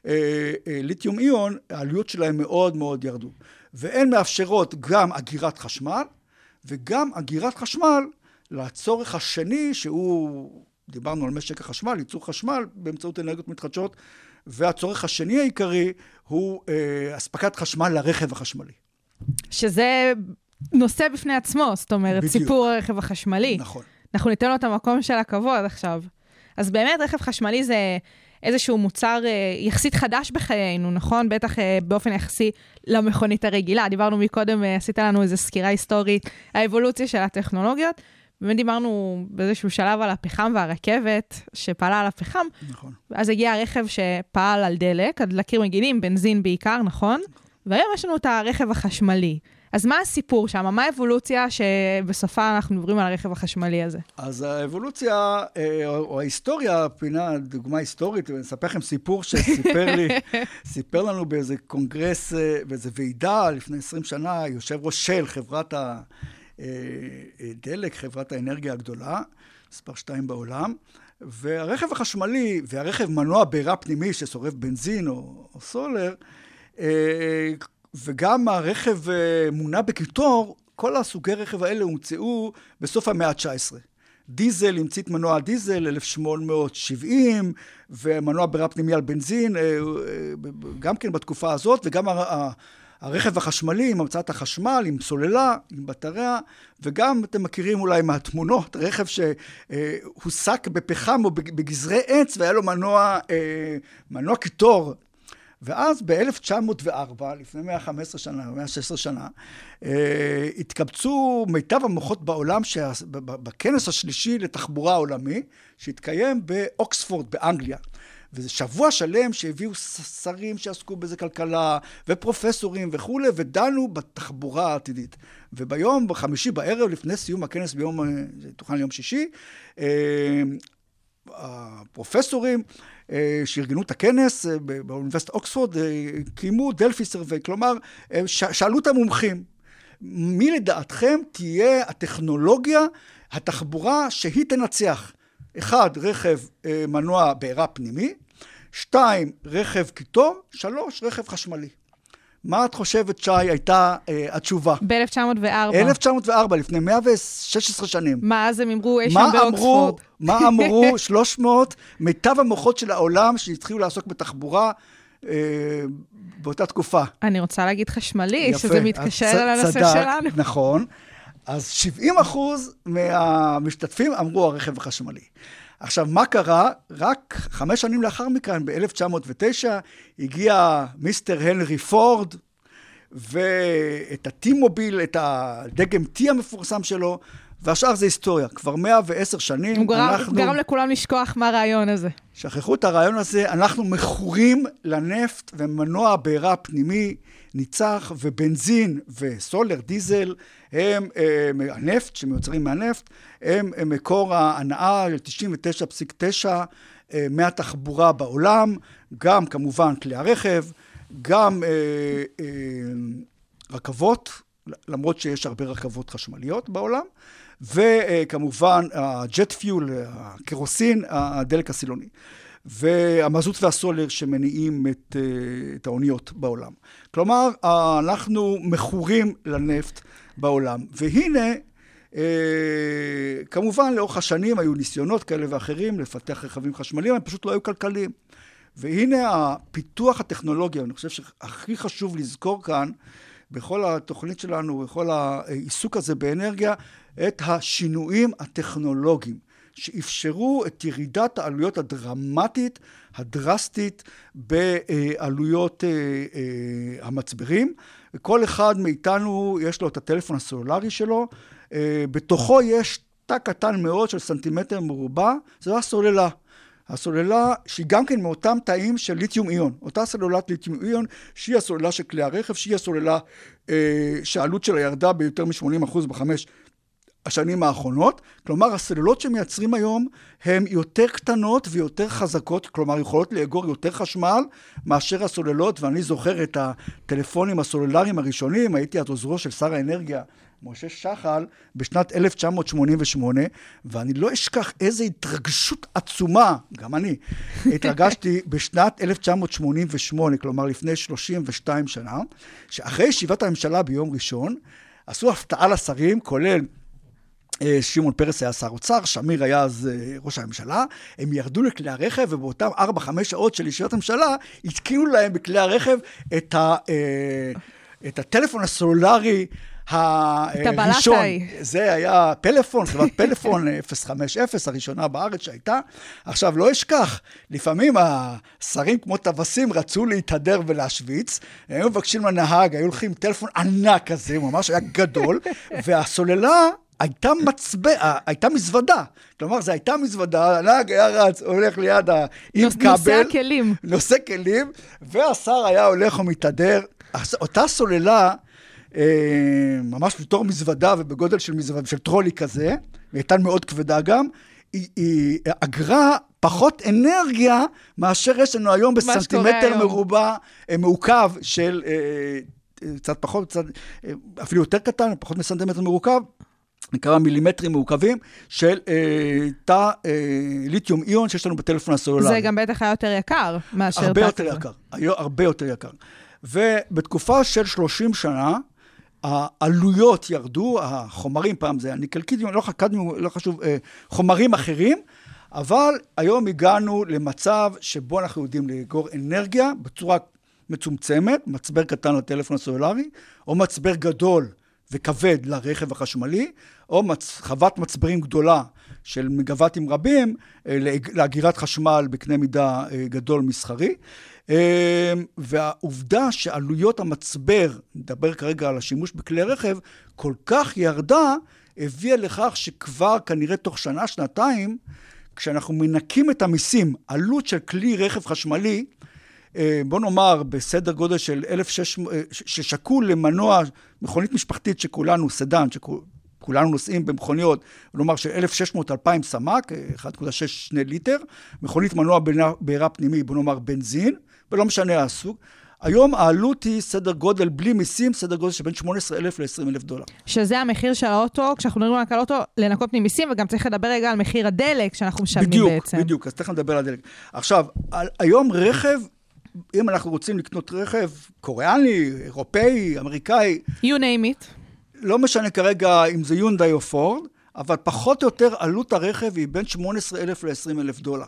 אה, אה, ליתיום איון, העלויות שלהם מאוד מאוד ירדו. והן מאפשרות גם אגירת חשמל, וגם אגירת חשמל לצורך השני, שהוא, דיברנו על משק החשמל, ייצור חשמל באמצעות אנרגיות מתחדשות, והצורך השני העיקרי הוא אה, אספקת חשמל לרכב החשמלי. שזה נושא בפני עצמו, זאת אומרת, בדיוק. סיפור הרכב החשמלי. נכון. אנחנו ניתן לו את המקום של הכבוד עכשיו. אז באמת, רכב חשמלי זה איזשהו מוצר אה, יחסית חדש בחיינו, נכון? בטח אה, באופן יחסי למכונית הרגילה. דיברנו מקודם, אה, עשית לנו איזו סקירה היסטורית, האבולוציה של הטכנולוגיות. באמת דיברנו באיזשהו שלב על הפחם והרכבת שפעלה על הפחם, נכון. ואז הגיע הרכב שפעל על דלק, על דלקים רגילים, בנזין בעיקר, נכון? והיום יש לנו את הרכב החשמלי. אז מה הסיפור שם? מה האבולוציה שבסופה אנחנו מדברים על הרכב החשמלי הזה? אז האבולוציה, אה, או ההיסטוריה, פינה, דוגמה היסטורית, אני אספר לכם סיפור שסיפר לי, סיפר לנו באיזה קונגרס, אה, באיזה ועידה לפני 20 שנה, יושב ראש של חברת הדלק, חברת האנרגיה הגדולה, מספר 2 בעולם, והרכב החשמלי והרכב מנוע בעירה פנימי ששורף בנזין או, או סולר, אה, וגם הרכב אה, מונע בקיטור, כל הסוגי רכב האלה הומצאו בסוף המאה ה-19. דיזל המציא את מנוע הדיזל 1870, ומנוע בעירה פנימי על בנזין, אה, אה, גם כן בתקופה הזאת, וגם הרכב החשמלי עם המצאת החשמל, עם סוללה, עם בטריה, וגם אתם מכירים אולי מהתמונות, רכב שהוסק בפחם או בגזרי עץ, והיה לו מנוע, אה, מנוע קיטור. ואז ב-1904, לפני 115 שנה, 116 שנה, אה, התקבצו מיטב המוחות בעולם שה- בכנס השלישי לתחבורה העולמי, שהתקיים באוקספורד, באנגליה. וזה שבוע שלם שהביאו שרים שעסקו בזה כלכלה, ופרופסורים וכולי, ודנו בתחבורה העתידית. וביום, בחמישי בערב, לפני סיום הכנס ביום, אה, זה תוכנן ליום שישי, אה, הפרופסורים שארגנו את הכנס אה, באוניברסיטת אוקספורד אה, קיימו דלפי סרווי, כלומר, אה, שאלו את המומחים, מי לדעתכם תהיה הטכנולוגיה, התחבורה שהיא תנצח? אחד, רכב אה, מנוע בעירה פנימי, שתיים, רכב קיטור, שלוש, רכב חשמלי. מה את חושבת, שי, הייתה אה, התשובה? ב-1904. 1904, לפני 116 שנים. מה אז הם אמרו אי שם באוקספורד? מה אמרו 300 מיטב המוחות של העולם שהתחילו לעסוק בתחבורה אה, באותה תקופה? אני רוצה להגיד חשמלי, יפה. שזה מתקשר צ- לנושא צדק, שלנו. נכון. אז 70 אחוז מהמשתתפים אמרו הרכב החשמלי. עכשיו, מה קרה? רק חמש שנים לאחר מכן, ב-1909, הגיע מיסטר הנרי פורד, ואת הטי-מוביל, את הדגם T המפורסם שלו, והשאר זה היסטוריה. כבר 110 שנים, הוא גרם, אנחנו... גרם לכולם לשכוח מה הרעיון הזה. שכחו את הרעיון הזה, אנחנו מכורים לנפט ומנוע בעירה פנימי ניצח, ובנזין וסולר, דיזל, הם, הם הנפט שמיוצרים מהנפט, הם, הם מקור ההנאה של 99.9 אה, מהתחבורה בעולם, גם כמובן כלי הרכב, גם אה, אה, רכבות, למרות שיש הרבה רכבות חשמליות בעולם, וכמובן הג'ט פיול, הקרוסין, הדלק הסילוני. והמזוט והסולר שמניעים את, אה, את האוניות בעולם. כלומר, אנחנו מכורים לנפט בעולם. והנה, אה, כמובן, לאורך השנים היו ניסיונות כאלה ואחרים לפתח רכבים חשמליים, הם פשוט לא היו כלכליים. והנה הפיתוח הטכנולוגי, אני חושב שהכי חשוב לזכור כאן, בכל התוכנית שלנו, בכל העיסוק הזה באנרגיה, את השינויים הטכנולוגיים. שאפשרו את ירידת העלויות הדרמטית, הדרסטית, בעלויות אה, אה, המצברים. וכל אחד מאיתנו יש לו את הטלפון הסלולרי שלו, אה, בתוכו יש תא קטן מאוד של סנטימטר מרובע, זו הסוללה. הסוללה שהיא גם כן מאותם תאים של ליתיום איון, אותה סוללת ליתיום איון שהיא הסוללה של כלי הרכב, שהיא הסוללה אה, שהעלות שלה ירדה ביותר מ-80% בחמש השנים האחרונות. כלומר, הסוללות שמייצרים היום הן יותר קטנות ויותר חזקות, כלומר, יכולות לאגור יותר חשמל מאשר הסוללות, ואני זוכר את הטלפונים הסולולריים הראשונים, הייתי אז עוזרו של שר האנרגיה. משה שחל בשנת 1988, ואני לא אשכח איזו התרגשות עצומה, גם אני, התרגשתי בשנת 1988, כלומר לפני 32 שנה, שאחרי ישיבת הממשלה ביום ראשון, עשו הפתעה לשרים, כולל שמעון פרס היה שר אוצר, שמיר היה אז אה, ראש הממשלה, הם ירדו לכלי הרכב, ובאותם 4-5 שעות של ישיבת הממשלה, התקינו להם בכלי הרכב את, ה, אה, את הטלפון הסלולרי הראשון. הבלטאי. זה היה פלאפון, חברת פלאפון 050, הראשונה בארץ שהייתה. עכשיו, לא אשכח, לפעמים השרים כמו טווסים רצו להתהדר ולהשוויץ, היו מבקשים מהנהג, היו הולכים עם טלפון ענק כזה, ממש היה גדול, והסוללה... הייתה מצבע, הייתה מזוודה. כלומר, זו הייתה מזוודה, הנהג היה רץ, הולך ליד ה... עם נוס- כבל. נושא הכלים. נושא כלים, והשר היה הולך ומתהדר. אותה סוללה, אה, ממש בתור מזוודה ובגודל של מזוודה, של טרולי כזה, והיא הייתה מאוד כבדה גם, היא, היא אגרה פחות אנרגיה מאשר יש לנו היום בסנטימטר. מרובע אה, מעוקב של אה, אה, קצת פחות, קצת, אה, אפילו יותר קטן, פחות מסנטימטר מרוכב. כמה מילימטרים מעוקבים של אה, תא אה, ליתיום איון שיש לנו בטלפון הסלולרי. זה גם בטח היה יותר יקר מאשר... הרבה תא יותר כזה. יקר, היה הרבה יותר יקר. ובתקופה של 30 שנה, העלויות ירדו, החומרים, פעם זה היה ניקל קידיום, לא, קדמיום, לא חשוב, אה, חומרים אחרים, אבל היום הגענו למצב שבו אנחנו יודעים לאגור אנרגיה בצורה מצומצמת, מצבר קטן לטלפון הסלולרי, או מצבר גדול וכבד לרכב החשמלי, או מצ... חוות מצברים גדולה של מגוואטים רבים אה, לאג- לאגירת חשמל בקנה מידה אה, גדול מסחרי. אה, והעובדה שעלויות המצבר, נדבר כרגע על השימוש בכלי רכב, כל כך ירדה, הביאה לכך שכבר כנראה תוך שנה, שנתיים, כשאנחנו מנקים את המיסים, עלות של כלי רכב חשמלי, בוא נאמר, בסדר גודל של 1,600, אה, ששקול למנוע מכונית משפחתית שכולנו, סדן, שכולנו נוסעים במכוניות, נאמר של 1,600-2,000 סמ"ק, אה, 1.6 ליטר, מכונית מנוע בעירה- פנימי, בוא נאמר בנזין, ולא משנה הסוג. היום העלות היא סדר גודל, בלי מיסים, סדר גודל של בין 18,000 ל-20,000 דולר. שזה המחיר של האוטו, כשאנחנו מדברים רק על אוטו, לנקות ממיסים, וגם צריך לדבר רגע על מחיר הדלק שאנחנו משלמים בדיוק, בעצם. בדיוק, אז תכף נדבר על הדלק. עכשיו, על, היום רכב, אם אנחנו רוצים לקנות רכב קוריאני, אירופאי, אמריקאי, You name it. לא משנה כרגע אם זה יונדאי או פורד, אבל פחות או יותר עלות הרכב היא בין 18,000 ל-20,000 דולר.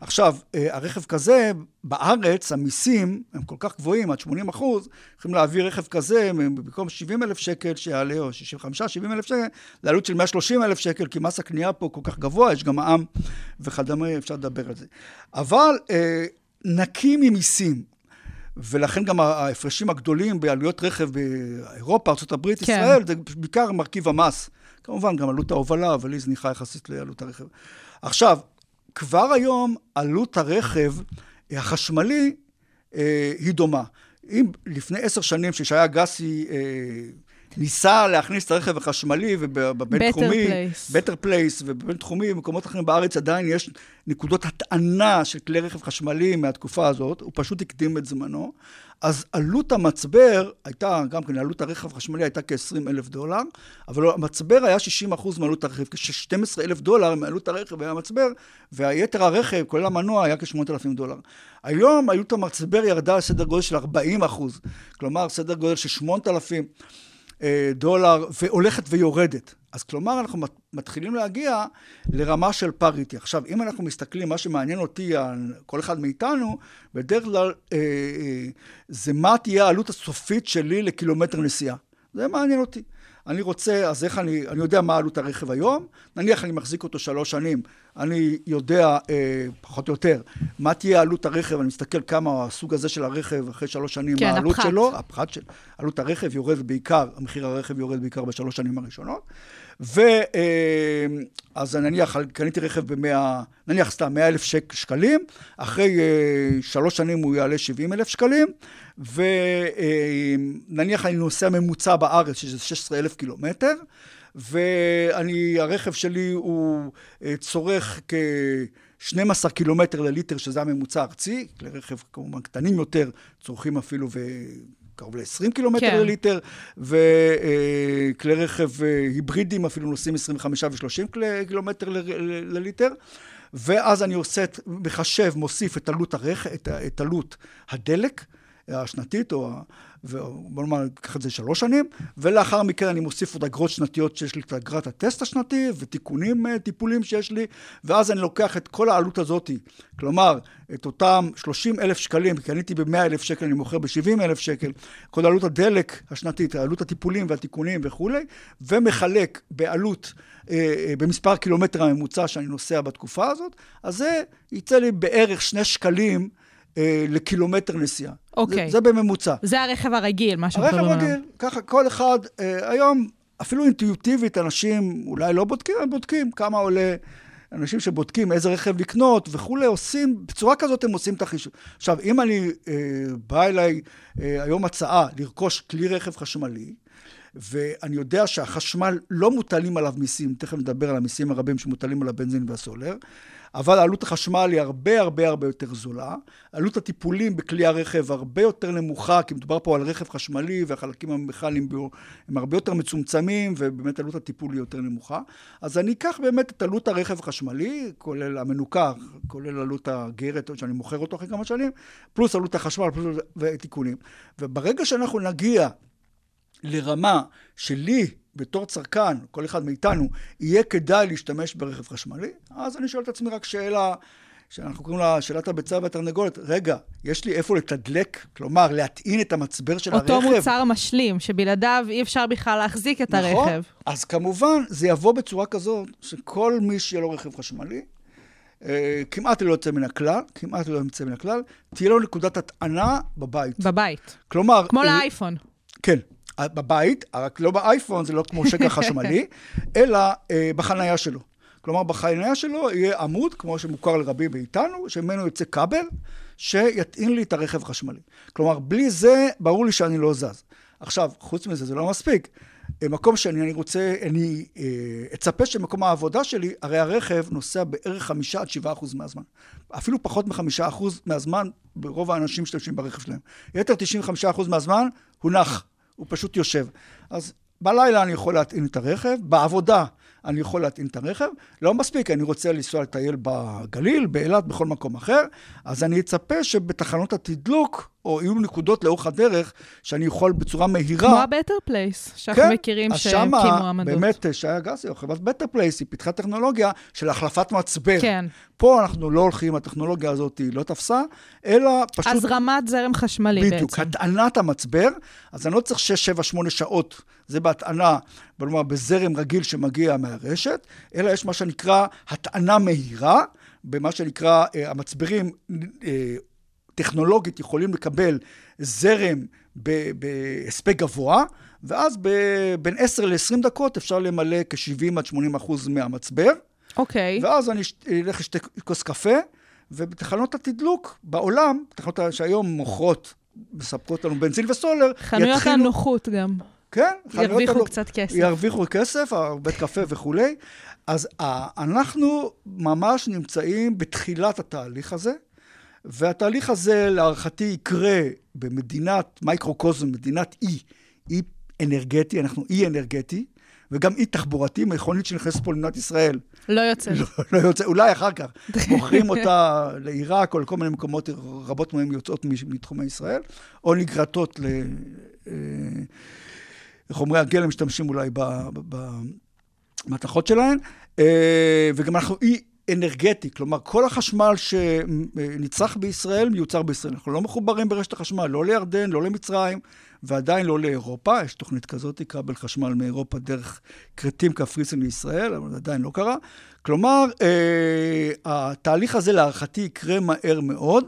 עכשיו, אה, הרכב כזה, בארץ, המיסים הם כל כך גבוהים, עד 80 אחוז, יכולים להביא רכב כזה, במקום 70 אלף שקל שיעלה, או 65-70 אלף שקל, לעלות של 130 אלף שקל, כי מס הקנייה פה כל כך גבוה, יש גם מע"מ וכדומה, אפשר לדבר על זה. אבל אה, נקי ממיסים, ולכן גם ההפרשים הגדולים בעלויות רכב באירופה, ארה"ב, כן. ישראל, זה בעיקר מרכיב המס. כמובן, גם עלות ההובלה, אבל היא זניחה יחסית לעלות הרכב. עכשיו, כבר היום עלות הרכב החשמלי אה, היא דומה. אם לפני עשר שנים ששי אגסי אה, ניסה להכניס את הרכב החשמלי ובבינתחומי, Better Place. Better Place ובבינתחומי ובמקומות אחרים בארץ עדיין יש נקודות הטענה של כלי רכב חשמליים מהתקופה הזאת, הוא פשוט הקדים את זמנו. אז עלות המצבר הייתה, גם כן, עלות הרכב החשמלי הייתה כ-20 אלף דולר, אבל המצבר היה 60 אחוז מעלות הרכב, כש-12 אלף דולר מעלות הרכב היה מצבר, והיתר הרכב, כולל המנוע, היה כ-8,000 דולר. היום עלות המצבר ירדה לסדר גודל של 40 אחוז, כלומר, סדר גודל של 8,000 אה, דולר, והולכת ויורדת. אז כלומר, אנחנו מת- מתחילים להגיע לרמה של פריטי. עכשיו, אם אנחנו מסתכלים, מה שמעניין אותי, כל אחד מאיתנו, בדרך כלל אה, אה, זה מה תהיה העלות הסופית שלי לקילומטר נסיעה. זה מעניין אותי. אני רוצה, אז איך אני, אני יודע מה עלות הרכב היום, נניח אני מחזיק אותו שלוש שנים, אני יודע אה, פחות או יותר מה תהיה עלות הרכב, אני מסתכל כמה הסוג הזה של הרכב אחרי שלוש שנים, כן, העלות הפחת. שלו, הפחת של עלות הרכב יורד בעיקר, המחיר הרכב יורד בעיקר בשלוש שנים הראשונות. ואז נניח קניתי רכב ב-100, נניח סתם 100 אלף שק, שקלים, אחרי אה, שלוש שנים הוא יעלה 70 אלף שקלים, ונניח אני נוסע ממוצע בארץ, שזה 16 אלף קילומטר, ואני, הרכב שלי הוא אה, צורך כ... 12 קילומטר לליטר, שזה הממוצע הארצי, כלי רכב כמובן קטנים יותר, צורכים אפילו ו... קרוב ל-20 קילומטר כן. לליטר, וכלי רכב אה, היברידיים אפילו נוסעים 25 ו-30 קילומטר לליטר. ואז אני עושה, מחשב, מוסיף את עלות הרכב, את, את עלות הדלק, השנתית, או, ה- ו- בוא נאמר, ניקח את זה שלוש שנים, ולאחר מכן אני מוסיף עוד אגרות שנתיות שיש לי את אגרת הטסט השנתי, ותיקונים אה, טיפולים שיש לי, ואז אני לוקח את כל העלות הזאת, כלומר, את אותם 30 אלף שקלים, קניתי ב-100 אלף שקל, אני מוכר ב-70 אלף שקל, כל עלות הדלק השנתית, עלות הטיפולים והתיקונים וכולי, ומחלק בעלות, אה, אה, במספר קילומטר הממוצע שאני נוסע בתקופה הזאת, אז זה יצא לי בערך שני שקלים אה, לקילומטר נסיעה. אוקיי. זה, זה בממוצע. זה הרכב הרגיל, מה שאנחנו הרכב מדברים עליו. רגיל, ככה כל אחד, אה, היום אפילו אינטואיטיבית אנשים אולי לא בודקים, הם בודקים כמה עולה, אנשים שבודקים איזה רכב לקנות וכולי, עושים, בצורה כזאת הם עושים את החישוב. עכשיו, אם אני, אה, בא אליי אה, היום הצעה לרכוש כלי רכב חשמלי, ואני יודע שהחשמל לא מוטלים עליו מיסים, תכף נדבר על המיסים הרבים שמוטלים על הבנזין והסולר, אבל עלות החשמל היא הרבה הרבה הרבה יותר זולה. עלות הטיפולים בכלי הרכב הרבה יותר נמוכה, כי מדובר פה על רכב חשמלי והחלקים המכניים בו הם הרבה יותר מצומצמים, ובאמת עלות הטיפול היא יותר נמוכה. אז אני אקח באמת את עלות הרכב החשמלי, כולל המנוכר, כולל עלות הגרת שאני מוכר אותו אחרי כמה שנים, פלוס עלות החשמל פלוס ותיקונים. וברגע שאנחנו נגיע לרמה שלי, בתור צרכן, כל אחד מאיתנו, יהיה כדאי להשתמש ברכב חשמלי, אז אני שואל את עצמי רק שאלה, שאנחנו קוראים לה שאלת הביצה והתרנגולת, רגע, יש לי איפה לתדלק? כלומר, להטעין את המצבר של אותו הרכב? מוצר משלים, שבלעדיו אי אפשר בכלל להחזיק את נכון? הרכב. אז כמובן, זה יבוא בצורה כזאת, שכל מי שיהיה לו רכב חשמלי, אה, כמעט ללא יוצא מן הכלל, כמעט ללא יוצא מן הכלל, תהיה לו נקודת הטענה בבית. בבית. כלומר... כמו אה, לאייפון. כן, בבית, רק לא באייפון, זה לא כמו שקע חשמלי, אלא אה, בחנייה שלו. כלומר, בחנייה שלו יהיה עמוד, כמו שמוכר לרבים מאיתנו, שממנו יוצא כבל, שיטעין לי את הרכב החשמלי. כלומר, בלי זה, ברור לי שאני לא זז. עכשיו, חוץ מזה, זה לא מספיק. אה, מקום שאני אני רוצה, אני אה, אצפה שמקום העבודה שלי, הרי הרכב נוסע בערך חמישה עד שבעה אחוז מהזמן. אפילו פחות מחמישה אחוז מהזמן, ברוב האנשים משתמשים ברכב שלהם. יתר 95 אחוז מהזמן, הוא נח, הוא פשוט יושב. אז בלילה אני יכול להטעין את הרכב, בעבודה אני יכול להטעין את הרכב, לא מספיק, אני רוצה לנסוע לטייל בגליל, באילת, בכל מקום אחר, אז אני אצפה שבתחנות התדלוק, או יהיו נקודות לאורך הדרך, שאני יכול בצורה מהירה... כמו ה Better Place, שאנחנו מכירים כן, אז שהקימו שמה, עמדות. באמת, שי אגסי, או חברת Better Place, היא פיתחה טכנולוגיה של החלפת מצבר. כן. פה אנחנו לא הולכים, הטכנולוגיה הזאת היא לא תפסה, אלא פשוט... הזרמת זרם חשמלי בדיוק, בעצם. הטענת המצבר, אז אני לא צריך 6, 7, 8 שעות, זה בהטענה, נאמר, בזרם רגיל שמגיע מהרשת, אלא יש מה שנקרא הטענה מהירה, במה שנקרא, אה, המצברים אה, טכנולוגית יכולים לקבל זרם בהספק גבוה, ואז ב- בין 10 ל-20 דקות אפשר למלא כ-70 עד 80 אחוז מהמצבר, אוקיי. ואז אני אלך לשתי כוס קפה, ובתחנות התדלוק בעולם, תחנות שהיום מוכרות, מספקות לנו בנזין וסולר, חנויות יתחילו- הנוחות גם. כן, ירוויחו הנוחות- קצת כסף. ירוויחו כסף, בית קפה וכולי. אז אה, אנחנו ממש נמצאים בתחילת התהליך הזה, והתהליך הזה להערכתי יקרה במדינת מייקרוקוזם, מדינת אי, אי אנרגטי, אנחנו אי אנרגטי, וגם אי תחבורתי, מכונית שנכנסת פה למדינת ישראל. לא יוצא. לא, לא יוצא, אולי אחר כך. מוכרים אותה לעיראק או לכל מיני מקומות, רבות מהן יוצאות מתחומי ישראל, או נגרטות ל... אה, חומרי הגלם משתמשים אולי במתכות שלהן, אה, וגם אנחנו אי אנרגטי, כלומר, כל החשמל שנצרך בישראל מיוצר בישראל. אנחנו לא מחוברים ברשת החשמל, לא לירדן, לא למצרים, ועדיין לא לאירופה. יש תוכנית כזאת, כבל חשמל מאירופה דרך כרתים קפריסין לישראל, אבל זה עדיין לא קרה. כלומר, אה, התהליך הזה להערכתי יקרה מהר מאוד,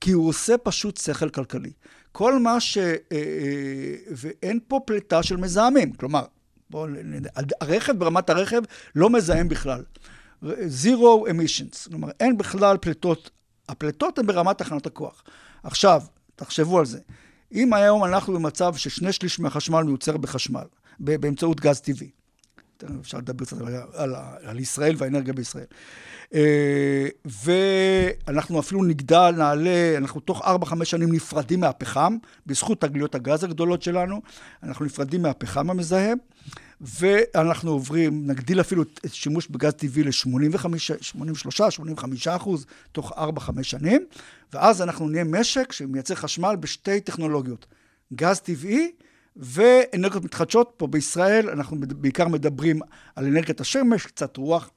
כי הוא עושה פשוט שכל כלכלי. כל מה ש... אה, אה, ואין פה פליטה של מזהמים. כלומר, בואו הרכב ברמת הרכב לא מזהם בכלל. Zero emissions, כלומר אין בכלל פליטות, הפליטות הן ברמת תחנת הכוח. עכשיו, תחשבו על זה, אם היום אנחנו במצב ששני שליש מהחשמל מיוצר בחשמל, באמצעות גז טבעי, אפשר לדבר קצת על, על, על ישראל והאנרגיה בישראל. אה, ואנחנו אפילו נגדל, נעלה, אנחנו תוך 4-5 שנים נפרדים מהפחם, בזכות תגליות הגז הגדולות שלנו, אנחנו נפרדים מהפחם המזהם, ואנחנו עוברים, נגדיל אפילו את שימוש בגז טבעי ל-83-85 אחוז תוך 4-5 שנים, ואז אנחנו נהיה משק שמייצר חשמל בשתי טכנולוגיות, גז טבעי ואנרגיות מתחדשות. פה בישראל אנחנו בעיקר מדברים על אנרגיית השמש, קצת רוח,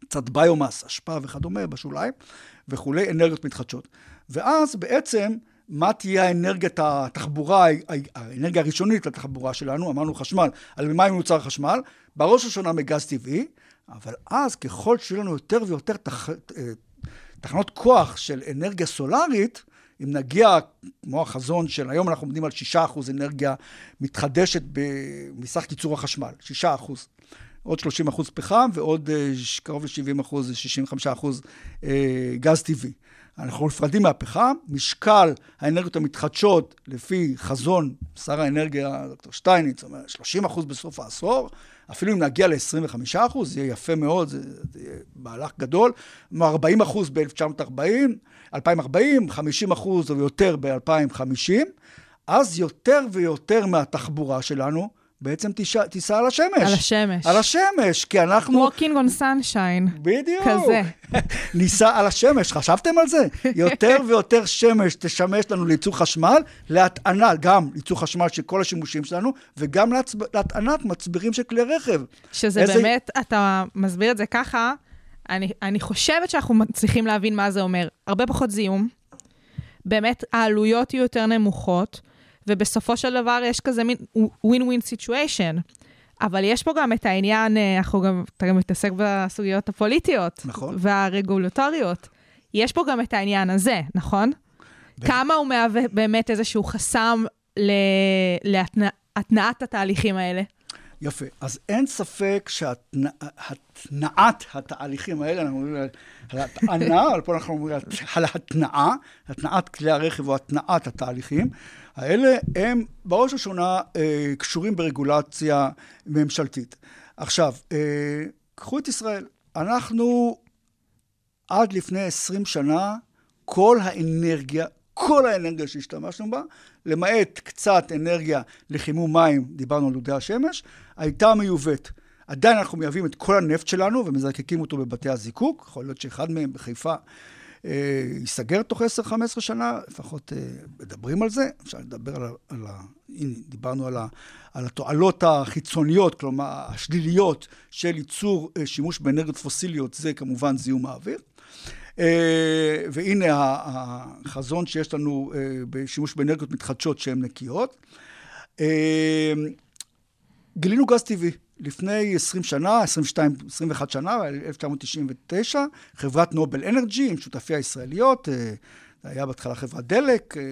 קצת ביומאס, אשפה וכדומה בשוליים, וכולי, אנרגיות מתחדשות. ואז בעצם, מה תהיה האנרגיית התחבורה, האנרגיה הראשונית לתחבורה שלנו? אמרנו חשמל, על ממה מיוצר חשמל? בראש ובראשונה מגז טבעי, אבל אז ככל שיהיו לנו יותר ויותר תח... תחנות כוח של אנרגיה סולארית, אם נגיע, כמו החזון של היום, אנחנו עומדים על 6% אנרגיה מתחדשת מסך ייצור החשמל, 6%. עוד 30 אחוז פחם ועוד אה, קרוב ל-70 אחוז, 65 אחוז אה, גז טבעי. אנחנו נפרדים מהפחם, משקל האנרגיות המתחדשות לפי חזון שר האנרגיה, דוקטור שטייניץ, אומר 30 אחוז בסוף העשור, אפילו אם נגיע ל-25 אחוז, זה יהיה יפה מאוד, זה, זה יהיה מהלך גדול, 40 אחוז ב-1940, 2040, 50 אחוז או יותר ב-2050, אז יותר ויותר מהתחבורה שלנו בעצם תיסע, תיסע על השמש. על השמש. על השמש, כי אנחנו... Walking on sunshine. בדיוק. כזה. ניסע על השמש, חשבתם על זה? יותר ויותר שמש תשמש לנו לייצור חשמל, להטענה, גם לייצור חשמל של כל השימושים שלנו, וגם. להטענת מצברים של כלי רכב. שזה איזה... באמת, אתה מסביר את זה ככה, אני, אני חושבת שאנחנו מצליחים להבין מה זה אומר. הרבה פחות זיהום, באמת העלויות יהיו יותר נמוכות. ובסופו של דבר יש כזה מין ווין-ווין סיטואשן. אבל יש פה גם את העניין, אה, אנחנו גם, אתה גם מתעסק בסוגיות הפוליטיות. נכון. והרגולטוריות. יש פה גם את העניין הזה, נכון? ב... כמה הוא מהווה באמת איזשהו חסם להתנעת התהליכים האלה? יפה. אז אין ספק שהתנעת התהליכים האלה, אנחנו אומרים על הטענה, אבל פה אנחנו אומרים על התנעה, התנעת כלי הרכב או התנעת התהליכים. האלה הם בראש ובראשונה אה, קשורים ברגולציה ממשלתית. עכשיו, אה, קחו את ישראל. אנחנו עד לפני 20 שנה, כל האנרגיה, כל האנרגיה שהשתמשנו בה, למעט קצת אנרגיה לחימום מים, דיברנו על דודי השמש, הייתה מיובאת. עדיין אנחנו מייבאים את כל הנפט שלנו ומזקקים אותו בבתי הזיקוק, יכול להיות שאחד מהם בחיפה אה, ייסגר תוך 10-15 שנה, לפחות אה, מדברים על זה. אפשר לדבר על. על ה הנה, דיברנו על, ה, על התועלות החיצוניות, כלומר, השליליות של ייצור אה, שימוש באנרגיות פוסיליות, זה כמובן זיהום האוויר. והנה החזון שיש לנו בשימוש באנרגיות מתחדשות שהן נקיות. גילינו גז טבעי. לפני 20 שנה, 22, 21 שנה, 1999, חברת נובל אנרג'י עם שותפי הישראליות, אה, היה בהתחלה חברת דלק, אה,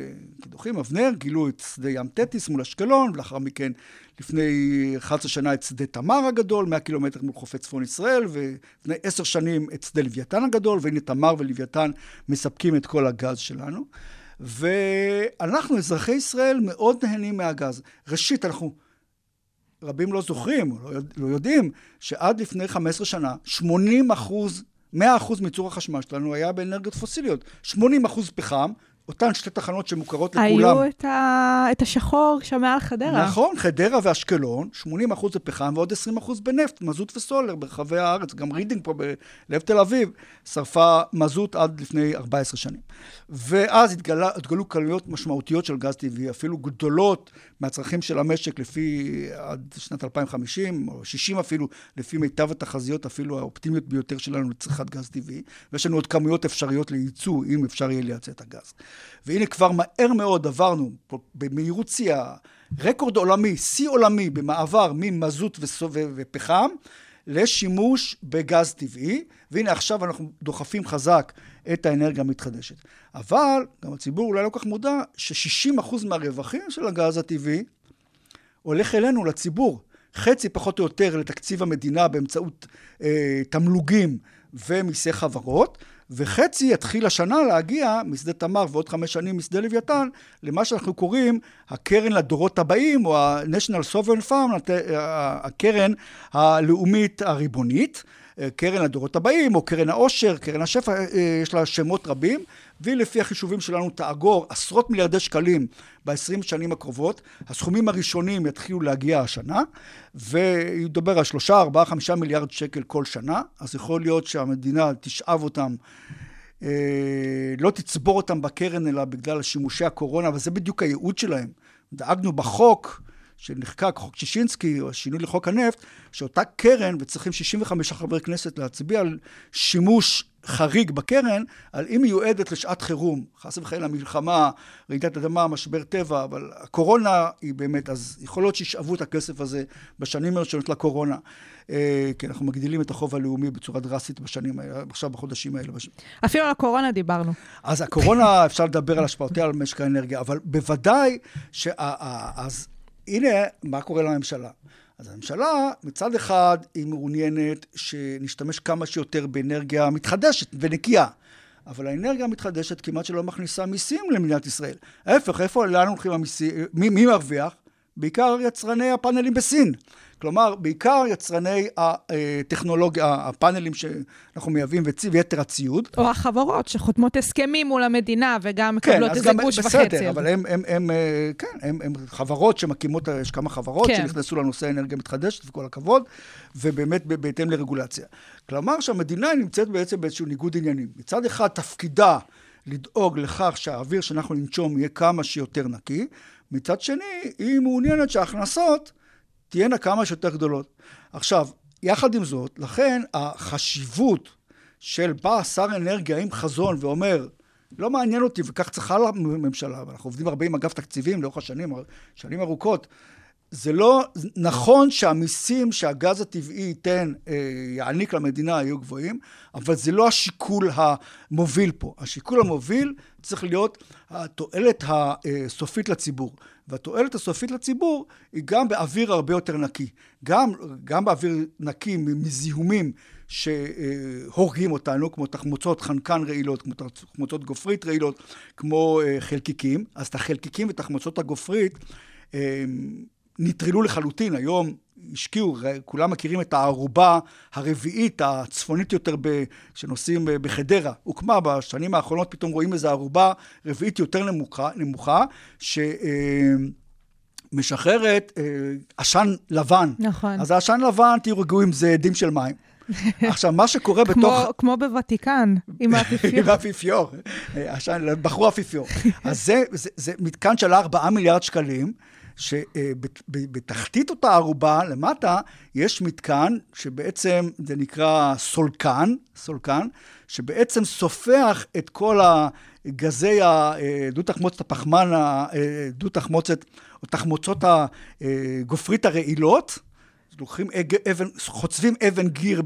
קידוחים, אבנר, גילו את שדה ים תטיס מול אשקלון, ולאחר מכן, לפני 11 שנה, את שדה תמר הגדול, 100 קילומטר מול חופי צפון ישראל, ולפני 10 שנים את שדה לוויתן הגדול, והנה תמר ולוויתן מספקים את כל הגז שלנו. ואנחנו, אזרחי ישראל, מאוד נהנים מהגז. ראשית, אנחנו... רבים לא זוכרים, לא, לא יודעים, שעד לפני 15 שנה, 80 אחוז, 100 אחוז מייצור החשמל שלנו היה באנרגיות פוסיליות. 80 אחוז פחם, אותן שתי תחנות שמוכרות לכולם. היו את, ה... את השחור שם מעל חדרה. נכון, חדרה ואשקלון, 80 אחוז בפחם ועוד 20 אחוז בנפט, מזוט וסולר ברחבי הארץ. גם רידינג פה בלב תל אביב שרפה מזוט עד לפני 14 שנים. ואז התגלה, התגלו תגליות משמעותיות של גז טבעי, אפילו גדולות מהצרכים של המשק לפי עד שנת 2050, או 60 אפילו, לפי מיטב התחזיות, אפילו האופטימיות ביותר שלנו לצריכת גז טבעי. ויש לנו עוד כמויות אפשריות לייצוא, אם אפשר יהיה לייצא את הגז. והנה כבר מהר מאוד עברנו, במהירות שיא, רקורד עולמי, שיא עולמי במעבר ממזוט ופחם לשימוש בגז טבעי, והנה עכשיו אנחנו דוחפים חזק את האנרגיה המתחדשת. אבל, גם הציבור אולי לא כל כך מודע, ש-60% מהרווחים של הגז הטבעי הולך אלינו, לציבור. חצי פחות או יותר לתקציב המדינה באמצעות אה, תמלוגים ומיסי חברות, וחצי יתחיל השנה להגיע משדה תמר ועוד חמש שנים משדה לוויתן, למה שאנחנו קוראים הקרן לדורות הבאים, או ה-National Sovereign Farm, הקרן הלאומית הריבונית. קרן לדורות הבאים, או קרן העושר, קרן השפע, אה, יש לה שמות רבים, והיא לפי החישובים שלנו תאגור עשרות מיליארדי שקלים ב-20 שנים הקרובות. הסכומים הראשונים יתחילו להגיע השנה, וידבר על שלושה, ארבעה, חמישה מיליארד שקל כל שנה, אז יכול להיות שהמדינה תשאב אותם. אה, לא תצבור אותם בקרן, אלא בגלל שימושי הקורונה, וזה בדיוק הייעוד שלהם. דאגנו בחוק שנחקק חוק שישינסקי, או שינוי לחוק הנפט, שאותה קרן, וצריכים 65 חברי כנסת להצביע על שימוש חריג בקרן, על היא מיועדת לשעת חירום, חס וחלילה מלחמה, רעידת אדמה, משבר טבע, אבל הקורונה היא באמת, אז יכול להיות שישאבו את הכסף הזה בשנים הראשונות לקורונה. אה, כי אנחנו מגדילים את החוב הלאומי בצורה דרסטית בשנים האלה, עכשיו בחודשים האלה. אפילו על הקורונה דיברנו. אז הקורונה, אפשר לדבר על השפעותיה על משק האנרגיה, אבל בוודאי ש... הנה מה קורה לממשלה. אז הממשלה מצד אחד היא מעוניינת שנשתמש כמה שיותר באנרגיה מתחדשת ונקייה. אבל האנרגיה המתחדשת כמעט שלא מכניסה מיסים למדינת ישראל. ההפך, איפה, לאן הולכים המיסים? מי, מי מרוויח? בעיקר יצרני הפאנלים בסין. כלומר, בעיקר יצרני הטכנולוגיה, הפאנלים שאנחנו מייבאים ויתר הציוד. או החברות שחותמות הסכמים מול המדינה וגם כן, מקבלות כן, איזה גוש וחצי. כן, בסדר, אבל הם, הם, הם, אה, כן, הם, הם חברות שמקימות, יש כמה חברות כן. שנכנסו לנושא האנרגיה המתחדשת, וכל הכבוד, ובאמת בהתאם לרגולציה. כלומר שהמדינה נמצאת בעצם באיזשהו ניגוד עניינים. מצד אחד, תפקידה לדאוג לכך שהאוויר שאנחנו ננשום יהיה כמה שיותר נקי, מצד שני, היא מעוניינת שההכנסות תהיינה כמה שיותר גדולות. עכשיו, יחד עם זאת, לכן החשיבות של בא שר אנרגיה עם חזון ואומר, לא מעניין אותי, וכך צריכה לממשלה, ואנחנו עובדים הרבה עם אגף תקציבים לאורך השנים, שנים ארוכות, זה לא נכון שהמיסים שהגז הטבעי ייתן, אה, יעניק למדינה, יהיו גבוהים, אבל זה לא השיקול המוביל פה. השיקול המוביל צריך להיות התועלת הסופית לציבור. והתועלת הסופית לציבור היא גם באוויר הרבה יותר נקי. גם, גם באוויר נקי מזיהומים שהורגים אותנו, כמו תחמוצות חנקן רעילות, כמו תחמוצות גופרית רעילות, כמו אה, חלקיקים. אז את החלקיקים ותחמוצות הגופרית אה, נטרלו לחלוטין. היום השקיעו, כולם מכירים את הערובה הרביעית, הצפונית יותר, ב, שנוסעים בחדרה. הוקמה בשנים האחרונות, פתאום רואים איזו ערובה רביעית יותר נמוכה, נמוכה שמשחררת אה, עשן לבן. נכון. אז העשן לבן, תהיו רגועים, זה עדים של מים. עכשיו, מה שקורה בתוך... כמו בוותיקן, עם האפיפיור. עם האפיפיור. בחרו אפיפיור. אז זה, זה, זה מתקן של 4 מיליארד שקלים. שבתחתית אותה ערובה, למטה, יש מתקן שבעצם זה נקרא סולקן, סולקן, שבעצם סופח את כל הגזי דו-תחמוצת הפחמן, דו-תחמוצת, או תחמוצות הגופרית הרעילות, לוקחים אבן, חוצבים אבן גיר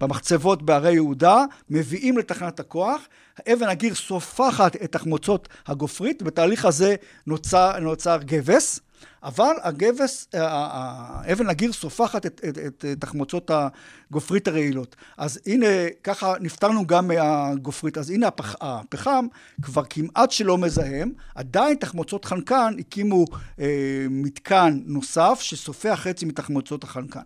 במחצבות בערי יהודה, מביאים לתחנת הכוח, האבן הגיר סופחת את תחמוצות הגופרית, בתהליך הזה נוצר, נוצר גבס. אבל הגבס, אבן הגיר סופחת את, את, את תחמוצות הגופרית הרעילות. אז הנה, ככה נפטרנו גם מהגופרית. אז הנה הפח, הפחם כבר כמעט שלא מזהם, עדיין תחמוצות חנקן הקימו אה, מתקן נוסף שסופח חצי מתחמוצות החנקן.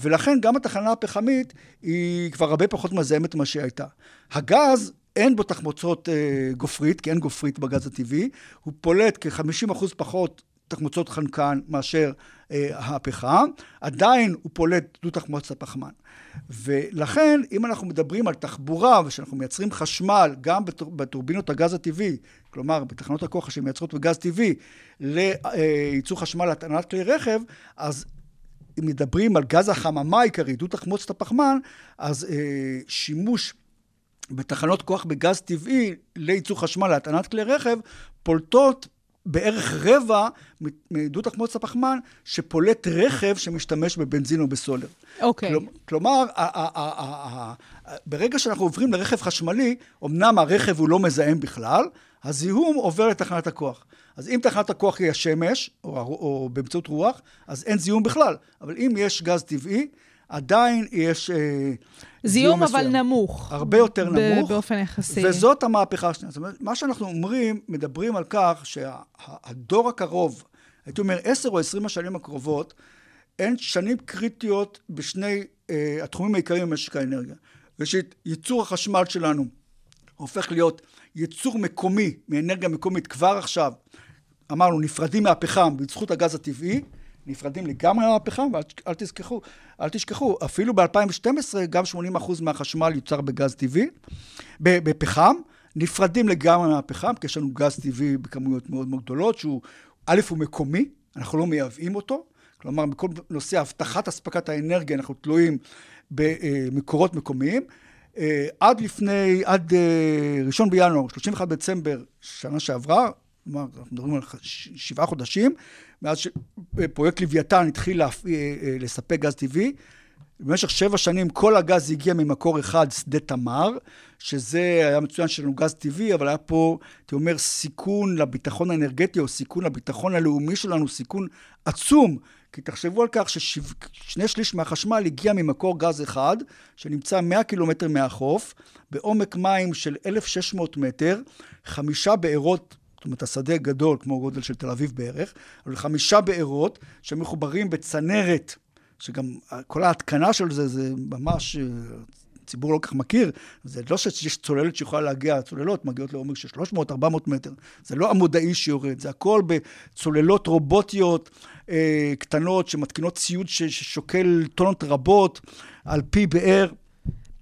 ולכן גם התחנה הפחמית היא כבר הרבה פחות מזהמת ממה שהיא הייתה. הגז אין בו תחמוצות אה, גופרית, כי אין גופרית בגז הטבעי, הוא פולט כ-50% פחות תחמוצות חנקן מאשר אה, הפחם, עדיין הוא פולט דו תחמוצת הפחמן. ולכן, אם אנחנו מדברים על תחבורה ושאנחנו מייצרים חשמל גם בטורבינות הגז הטבעי, כלומר בתחנות הכוח שמייצרות בגז טבעי, לייצור חשמל להטענת כלי רכב, אז אם מדברים על גז החממה העיקרי, דו תחמוצת הפחמן, אז אה, שימוש בתחנות כוח בגז טבעי לייצור חשמל להטענת כלי רכב, פולטות בערך רבע מדו תחמוצת הפחמן שפולט רכב שמשתמש בבנזין או בסולר. אוקיי. Okay. כלומר, ברגע שאנחנו עוברים לרכב חשמלי, אמנם הרכב הוא לא מזהם בכלל, הזיהום עובר לתחנת הכוח. אז אם תחנת הכוח היא השמש, או, או באמצעות רוח, אז אין זיהום בכלל. אבל אם יש גז טבעי, עדיין יש אה, זיהום אבל מסוים. נמוך. הרבה יותר נמוך. באופן יחסי. וזאת המהפכה השנייה. זאת אומרת, מה שאנחנו אומרים, מדברים על כך שהדור הקרוב, הייתי אומר עשר או עשרים השנים הקרובות, הן שנים קריטיות בשני אה, התחומים העיקריים במשק האנרגיה. ראשית, ייצור החשמל שלנו הופך להיות ייצור מקומי, מאנרגיה מקומית כבר עכשיו. אמרנו, נפרדים מהפחם בזכות הגז הטבעי, נפרדים לגמרי מהפחם, ואל אל תשכחו, אל תשכחו, אפילו ב-2012 גם 80% מהחשמל יוצר בגז טבעי, בפחם, נפרדים לגמרי מהפחם, כי יש לנו גז טבעי בכמויות מאוד מאוד גדולות, שהוא, א', הוא מקומי, אנחנו לא מייבאים אותו, כלומר, בכל נושא הבטחת אספקת האנרגיה אנחנו תלויים במקורות מקומיים. אה, עד לפני, עד אה, ראשון בינואר, 31 בדצמבר, שנה שעברה, כלומר, אנחנו מדברים על שבעה חודשים, מאז שפרויקט לוויתן התחיל להפ... אה, אה, לספק גז טבעי. במשך שבע שנים כל הגז הגיע ממקור אחד, שדה תמר, שזה היה מצוין שיש לנו גז טבעי, אבל היה פה, הייתי אומר, סיכון לביטחון האנרגטי, או סיכון לביטחון הלאומי שלנו, סיכון עצום. כי תחשבו על כך ששני שליש מהחשמל הגיע ממקור גז אחד, שנמצא 100 קילומטר מהחוף, בעומק מים של 1,600 מטר, חמישה בארות זאת אומרת, השדה גדול, כמו גודל של תל אביב בערך, אבל חמישה בארות שמחוברים בצנרת, שגם כל ההתקנה של זה, זה ממש, אה, הציבור לא כל כך מכיר, זה לא שיש צוללת שיכולה להגיע, צוללות מגיעות לעומק של 300-400 מטר, זה לא עמודאי שיורד, זה הכל בצוללות רובוטיות אה, קטנות שמתקינות ציוד ששוקל טונות רבות על פי באר.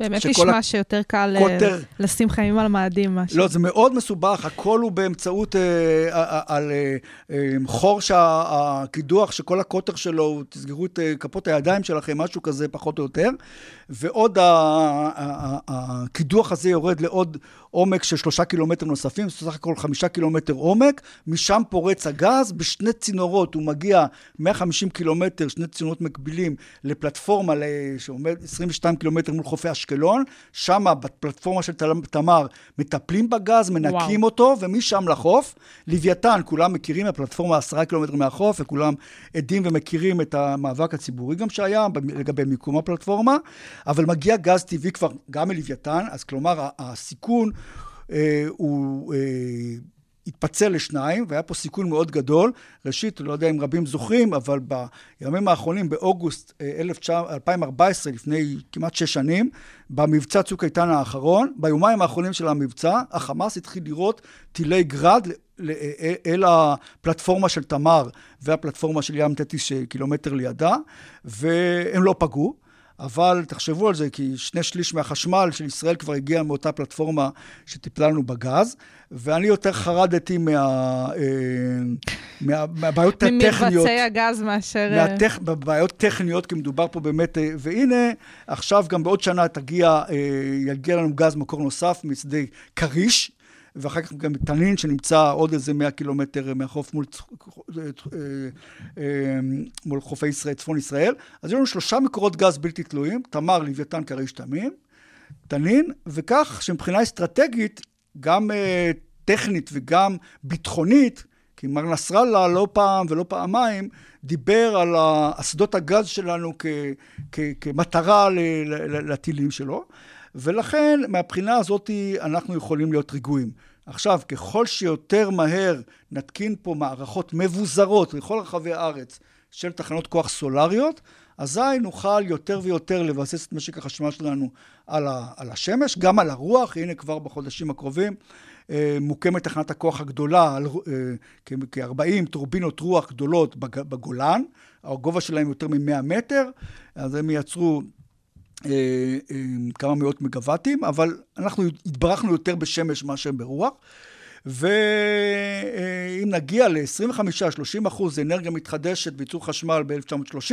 באמת נשמע ה- שיותר קל אה, קוטר- לשים חיים על מאדים משהו. לא, זה מאוד מסובך, הכל הוא באמצעות, אה, אה, על אה, אה, חור שהקידוח, שכל הקוטר שלו, תסגרו את אה, כפות הידיים שלכם, משהו כזה פחות או יותר, ועוד הקידוח הזה יורד לעוד עומק של שלושה קילומטר נוספים, סך הכל חמישה קילומטר עומק, משם פורץ הגז, בשני צינורות הוא מגיע 150 קילומטר, שני צינורות מקבילים, לפלטפורמה שעומד 22 קילומטר מול חופי אשקלון, שם בפלטפורמה של תמר מטפלים בגז, מנקים וואו. אותו, ומשם לחוף. לוויתן, כולם מכירים, הפלטפורמה עשרה קילומטר מהחוף, וכולם עדים ומכירים את המאבק הציבורי גם שהיה לגבי מיקום הפלטפורמה, אבל מגיע גז טבעי כבר גם מלוויתן, אז כלומר הסיכון אה, הוא... אה, התפצל לשניים, והיה פה סיכון מאוד גדול. ראשית, לא יודע אם רבים זוכרים, אבל בימים האחרונים, באוגוסט אה, 19- 2014, לפני כמעט שש שנים, במבצע צוק איתן האחרון, ביומיים האחרונים של המבצע, החמאס התחיל לירות טילי גראד ל- אה, אל הפלטפורמה של תמר והפלטפורמה של ים תטיס קילומטר לידה, והם לא פגעו. אבל תחשבו על זה, כי שני שליש מהחשמל של ישראל כבר הגיע מאותה פלטפורמה שטיפלה לנו בגז, ואני יותר חרדתי מה, אה, מה, מהבעיות הטכניות. ממבצעי הגז מאשר... אה, מהטכ... בבעיות טכניות, כי מדובר פה באמת, אה, והנה, עכשיו גם בעוד שנה תגיע, יגיע לנו גז מקור נוסף משדה כריש, ואחר כך גם תנין שנמצא עוד איזה 100 קילומטר מהחוף מול, אה, אה, מול חופי ישראל, צפון ישראל. אז יש לנו שלושה מקורות גז בלתי תלויים, תמר, לוויתן, כריש, תמין, תנין, וכך שמבחינה אסטרטגית, גם אה, טכנית וגם ביטחונית, כי מר נסראללה לא פעם ולא פעמיים דיבר על אסדות הגז שלנו כ, כ, כמטרה לטילים שלו, ולכן מהבחינה הזאת אנחנו יכולים להיות רגועים. עכשיו, ככל שיותר מהר נתקין פה מערכות מבוזרות לכל רחבי הארץ של תחנות כוח סולריות, אזי נוכל יותר ויותר לבסס את משק החשמל שלנו על, ה, על השמש, גם על הרוח, הנה כבר בחודשים הקרובים אה, מוקמת תחנת הכוח הגדולה, אה, כ-40 טורבינות רוח גדולות בג, בגולן, הגובה שלהם יותר מ-100 מטר, אז הם ייצרו כמה מאות מגוואטים, אבל אנחנו התברכנו יותר בשמש מאשר ברוח. ואם נגיע ל-25-30 אחוז אנרגיה מתחדשת בייצור חשמל ב-1930,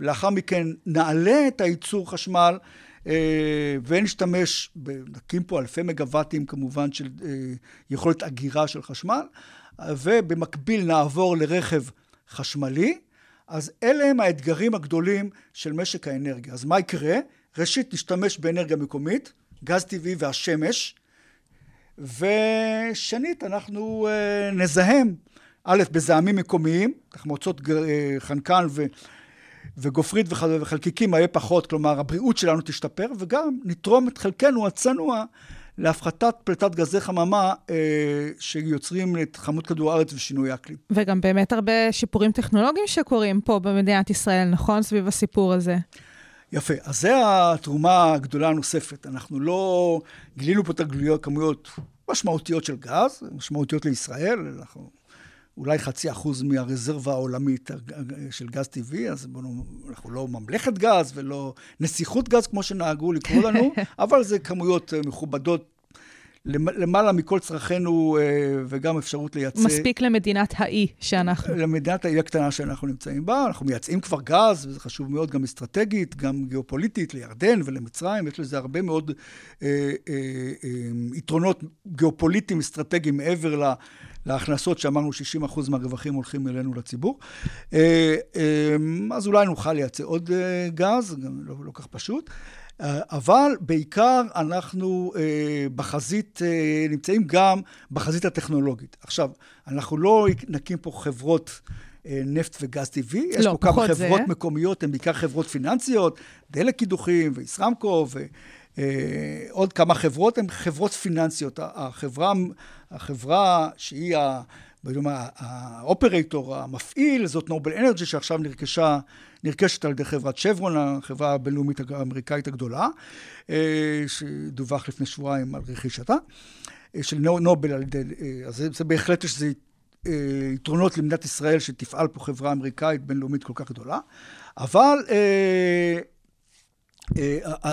ולאחר מכן נעלה את הייצור חשמל אה, ונשתמש, נקים פה אלפי מגוואטים כמובן של אה, יכולת אגירה של חשמל, ובמקביל נעבור לרכב חשמלי, אז אלה הם האתגרים הגדולים של משק האנרגיה. אז מה יקרה? ראשית, נשתמש באנרגיה מקומית, גז טבעי והשמש, ושנית, אנחנו uh, נזהם, א', בזעמים מקומיים, תחמוצות uh, חנקן ו, וגופרית וח- וחלקיקים יהיה פחות, כלומר, הבריאות שלנו תשתפר, וגם נתרום את חלקנו הצנוע להפחתת פליטת גזי חממה אה, שיוצרים את חמות כדור הארץ ושינוי האקלים. וגם באמת הרבה שיפורים טכנולוגיים שקורים פה במדינת ישראל, נכון? סביב הסיפור הזה. יפה, אז זה התרומה הגדולה הנוספת. אנחנו לא גילינו פה את הגלויות, כמויות משמעותיות של גז, משמעותיות לישראל, אנחנו אולי חצי אחוז מהרזרבה העולמית של גז טבעי, אז בואו, אנחנו לא ממלכת גז ולא נסיכות גז, כמו שנהגו לקרוא לנו, אבל זה כמויות מכובדות למעלה מכל צרכינו, אה, וגם אפשרות לייצא... מספיק למדינת האי שאנחנו. למדינת האי הקטנה שאנחנו נמצאים בה. אנחנו מייצאים כבר גז, וזה חשוב מאוד גם אסטרטגית, גם גיאופוליטית, לירדן ולמצרים. יש לזה הרבה מאוד אה, אה, אה, יתרונות גיאופוליטיים, אסטרטגיים, מעבר ל... להכנסות שאמרנו 60% מהרווחים הולכים אלינו לציבור. אה, אז אולי נוכל לייצא עוד גז, גם לא, לא כך פשוט. אה, אבל בעיקר אנחנו אה, בחזית, אה, נמצאים גם בחזית הטכנולוגית. עכשיו, אנחנו לא נקים פה חברות נפט וגז טבעי, יש לא, פה כמה חברות זה. מקומיות, הן בעיקר חברות פיננסיות, דלק קידוחים וישראמקו ועוד כמה חברות, הן חברות פיננסיות. החברה, החברה שהיא ה... האופרייטור, המפעיל, זאת נובל אנרג'י, שעכשיו נרכשה, נרכשת על ידי חברת שברון, החברה הבינלאומית האמריקאית הגדולה, אה, שדווח לפני שבועיים על רכישתה, אה, של נו- נובל על ידי, אה, אז זה, בהחלט יש אה, יתרונות למדינת ישראל, שתפעל פה חברה אמריקאית בינלאומית כל כך גדולה, אבל...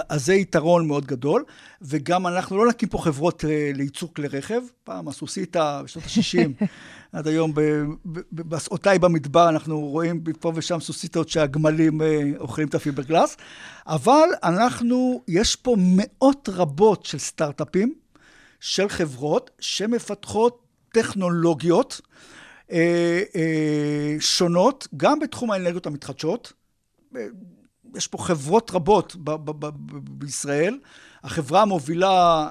אז זה יתרון מאוד גדול, וגם אנחנו לא נקים פה חברות לייצור כלי רכב. פעם עשו סיטה בשנות ה-60, עד היום ב- ב- ב- בעשאותיי במדבר אנחנו רואים פה ושם סוסיטות שהגמלים אה, אוכלים את הפיברגלס, אבל אנחנו, יש פה מאות רבות של סטארט-אפים, של חברות, שמפתחות טכנולוגיות אה, אה, שונות, גם בתחום האנרגיות המתחדשות. יש פה חברות רבות ב- ב- ב- בישראל. החברה המובילה,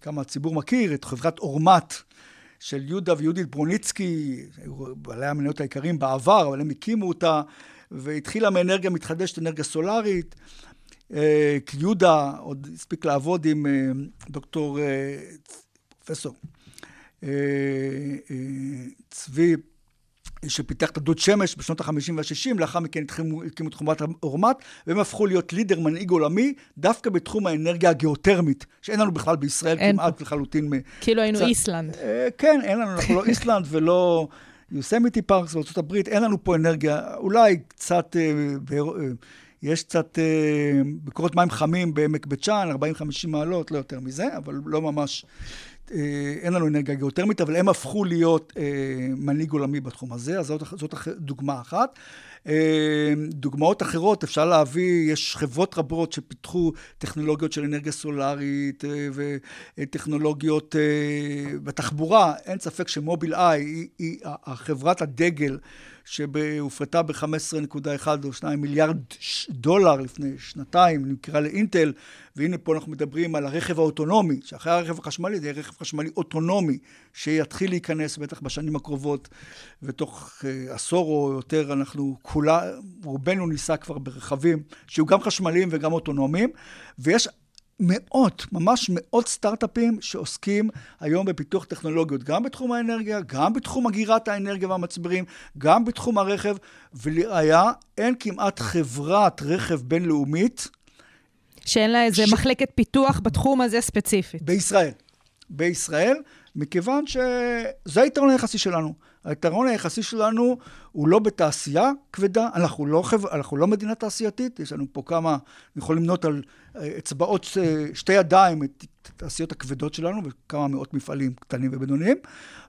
כמה הציבור מכיר, את חברת אורמת של יהודה ויהודית ברוניצקי, בעלי המניות העיקריים בעבר, אבל הם הקימו אותה, והתחילה מאנרגיה מתחדשת, אנרגיה סולארית. אה, כי יהודה עוד הספיק לעבוד עם אה, דוקטור, אה, פרופסור אה, אה, צבי שפיתח את הדוד שמש בשנות ה-50 וה-60, לאחר מכן התחילו- הקימו את חומת אורמת, והם הפכו להיות לידר מנהיג עולמי, דווקא בתחום האנרגיה הגיאותרמית, שאין לנו בכלל בישראל אין כמעט לחלוטין. כאילו היינו איסלנד. אה, כן, אין לנו, אנחנו לא איסלנד ולא יוסמיטי פארקס הברית, אין לנו פה אנרגיה, אולי קצת, אה, אה, יש קצת בקורות מים חמים בעמק בית שאן, 40-50 מעלות, לא יותר מזה, אבל לא ממש, אין לנו אנרגיה גיאותרמית, אבל הם הפכו להיות אה, מנהיג עולמי בתחום הזה, אז זאת, זאת דוגמה אחת. אה, דוגמאות אחרות, אפשר להביא, יש חברות רבות שפיתחו טכנולוגיות של אנרגיה סולארית אה, וטכנולוגיות אה, בתחבורה. אין ספק שמוביל איי היא, היא החברת הדגל שהופרטה ב-15.1 או 2 מיליארד דולר לפני שנתיים, נמכרה לאינטל, והנה פה אנחנו מדברים על הרכב האוטונומי, שאחרי הרכב החשמלי זה יהיה רכב חשמלי אוטונומי, שיתחיל להיכנס בטח בשנים הקרובות, ותוך אה, עשור או יותר אנחנו כולה, רובנו ניסע כבר ברכבים שיהיו גם חשמליים וגם אוטונומיים, ויש מאות, ממש מאות סטארט-אפים שעוסקים היום בפיתוח טכנולוגיות, גם בתחום האנרגיה, גם בתחום אגירת האנרגיה והמצברים, גם בתחום הרכב, ולראיה, אין כמעט חברת רכב בינלאומית שאין לה איזה ש- מחלקת פיתוח בתחום הזה ספציפית. בישראל. בישראל, מכיוון שזה היתרון היחסי שלנו. היתרון היחסי שלנו הוא לא בתעשייה כבדה, אנחנו לא, חב... אנחנו לא מדינה תעשייתית, יש לנו פה כמה, אני יכול למנות על אה, אצבעות אה, שתי ידיים את התעשיות הכבדות שלנו, וכמה מאות מפעלים קטנים ובינוניים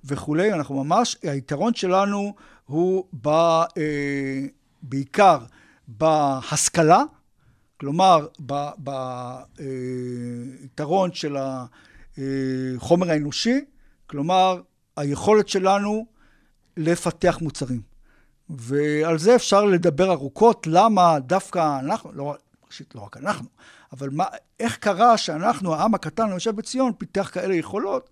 וכולי, אנחנו ממש, היתרון שלנו הוא ב, אה, בעיקר בהשכלה, כלומר, ביתרון של החומר האנושי, כלומר, היכולת שלנו לפתח מוצרים. ועל זה אפשר לדבר ארוכות, למה דווקא אנחנו, לא, ראשית, לא רק אנחנו, אבל מה, איך קרה שאנחנו, העם הקטן היושב בציון, פיתח כאלה יכולות?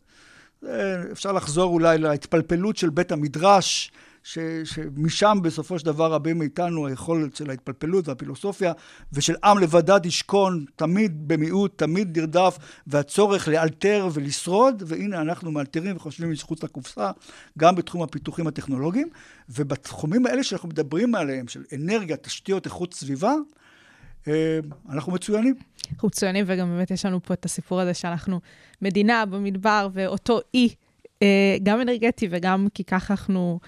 אפשר לחזור אולי להתפלפלות של בית המדרש, ש, שמשם בסופו של דבר רבים מאיתנו, היכולת של ההתפלפלות והפילוסופיה, ושל עם לבדד ישכון, תמיד במיעוט, תמיד נרדף, והצורך לאלתר ולשרוד, והנה אנחנו מאלתרים וחושבים מחוץ לקופסה, גם בתחום הפיתוחים הטכנולוגיים, ובתחומים האלה שאנחנו מדברים עליהם, של אנרגיה, תשתיות, איכות סביבה, אה, אנחנו מצוינים. אנחנו מצוינים, וגם באמת יש לנו פה את הסיפור הזה שאנחנו מדינה במדבר, ואותו אי, אה, גם אנרגטי וגם כי ככה אנחנו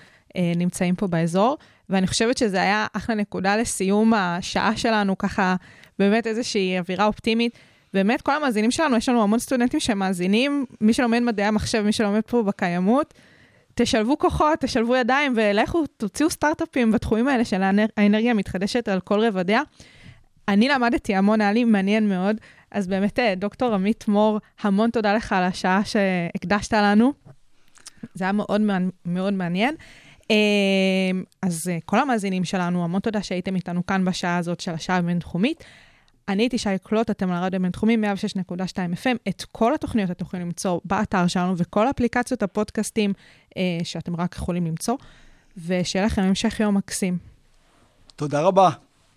נמצאים פה באזור. ואני חושבת שזה היה אחלה נקודה לסיום השעה שלנו, ככה באמת איזושהי אווירה אופטימית. באמת, כל המאזינים שלנו, יש לנו המון סטודנטים שמאזינים, מי שלומד מדעי המחשב, מי שלומד פה בקיימות, תשלבו כוחות, תשלבו ידיים ולכו, תוציאו סטארט-אפים בתחומים האלה של האנרגיה המתחדשת על כל רבדיה. אני למדתי המון, היה לי מעניין מאוד. אז באמת, אה, דוקטור עמית מור, המון תודה לך על השעה שהקדשת לנו. זה היה מאוד מאוד מעניין. אה, אז אה, כל המאזינים שלנו, המון תודה שהייתם איתנו כאן בשעה הזאת של השעה הבינתחומית. אני הייתי שי קלוט, אתם על הרדיו הבינתחומי 106.2 FM. את כל התוכניות אתם יכולים למצוא באתר שלנו וכל אפליקציות הפודקאסטים שאתם רק יכולים למצוא. ושיהיה לכם המשך יום מקסים. תודה רבה.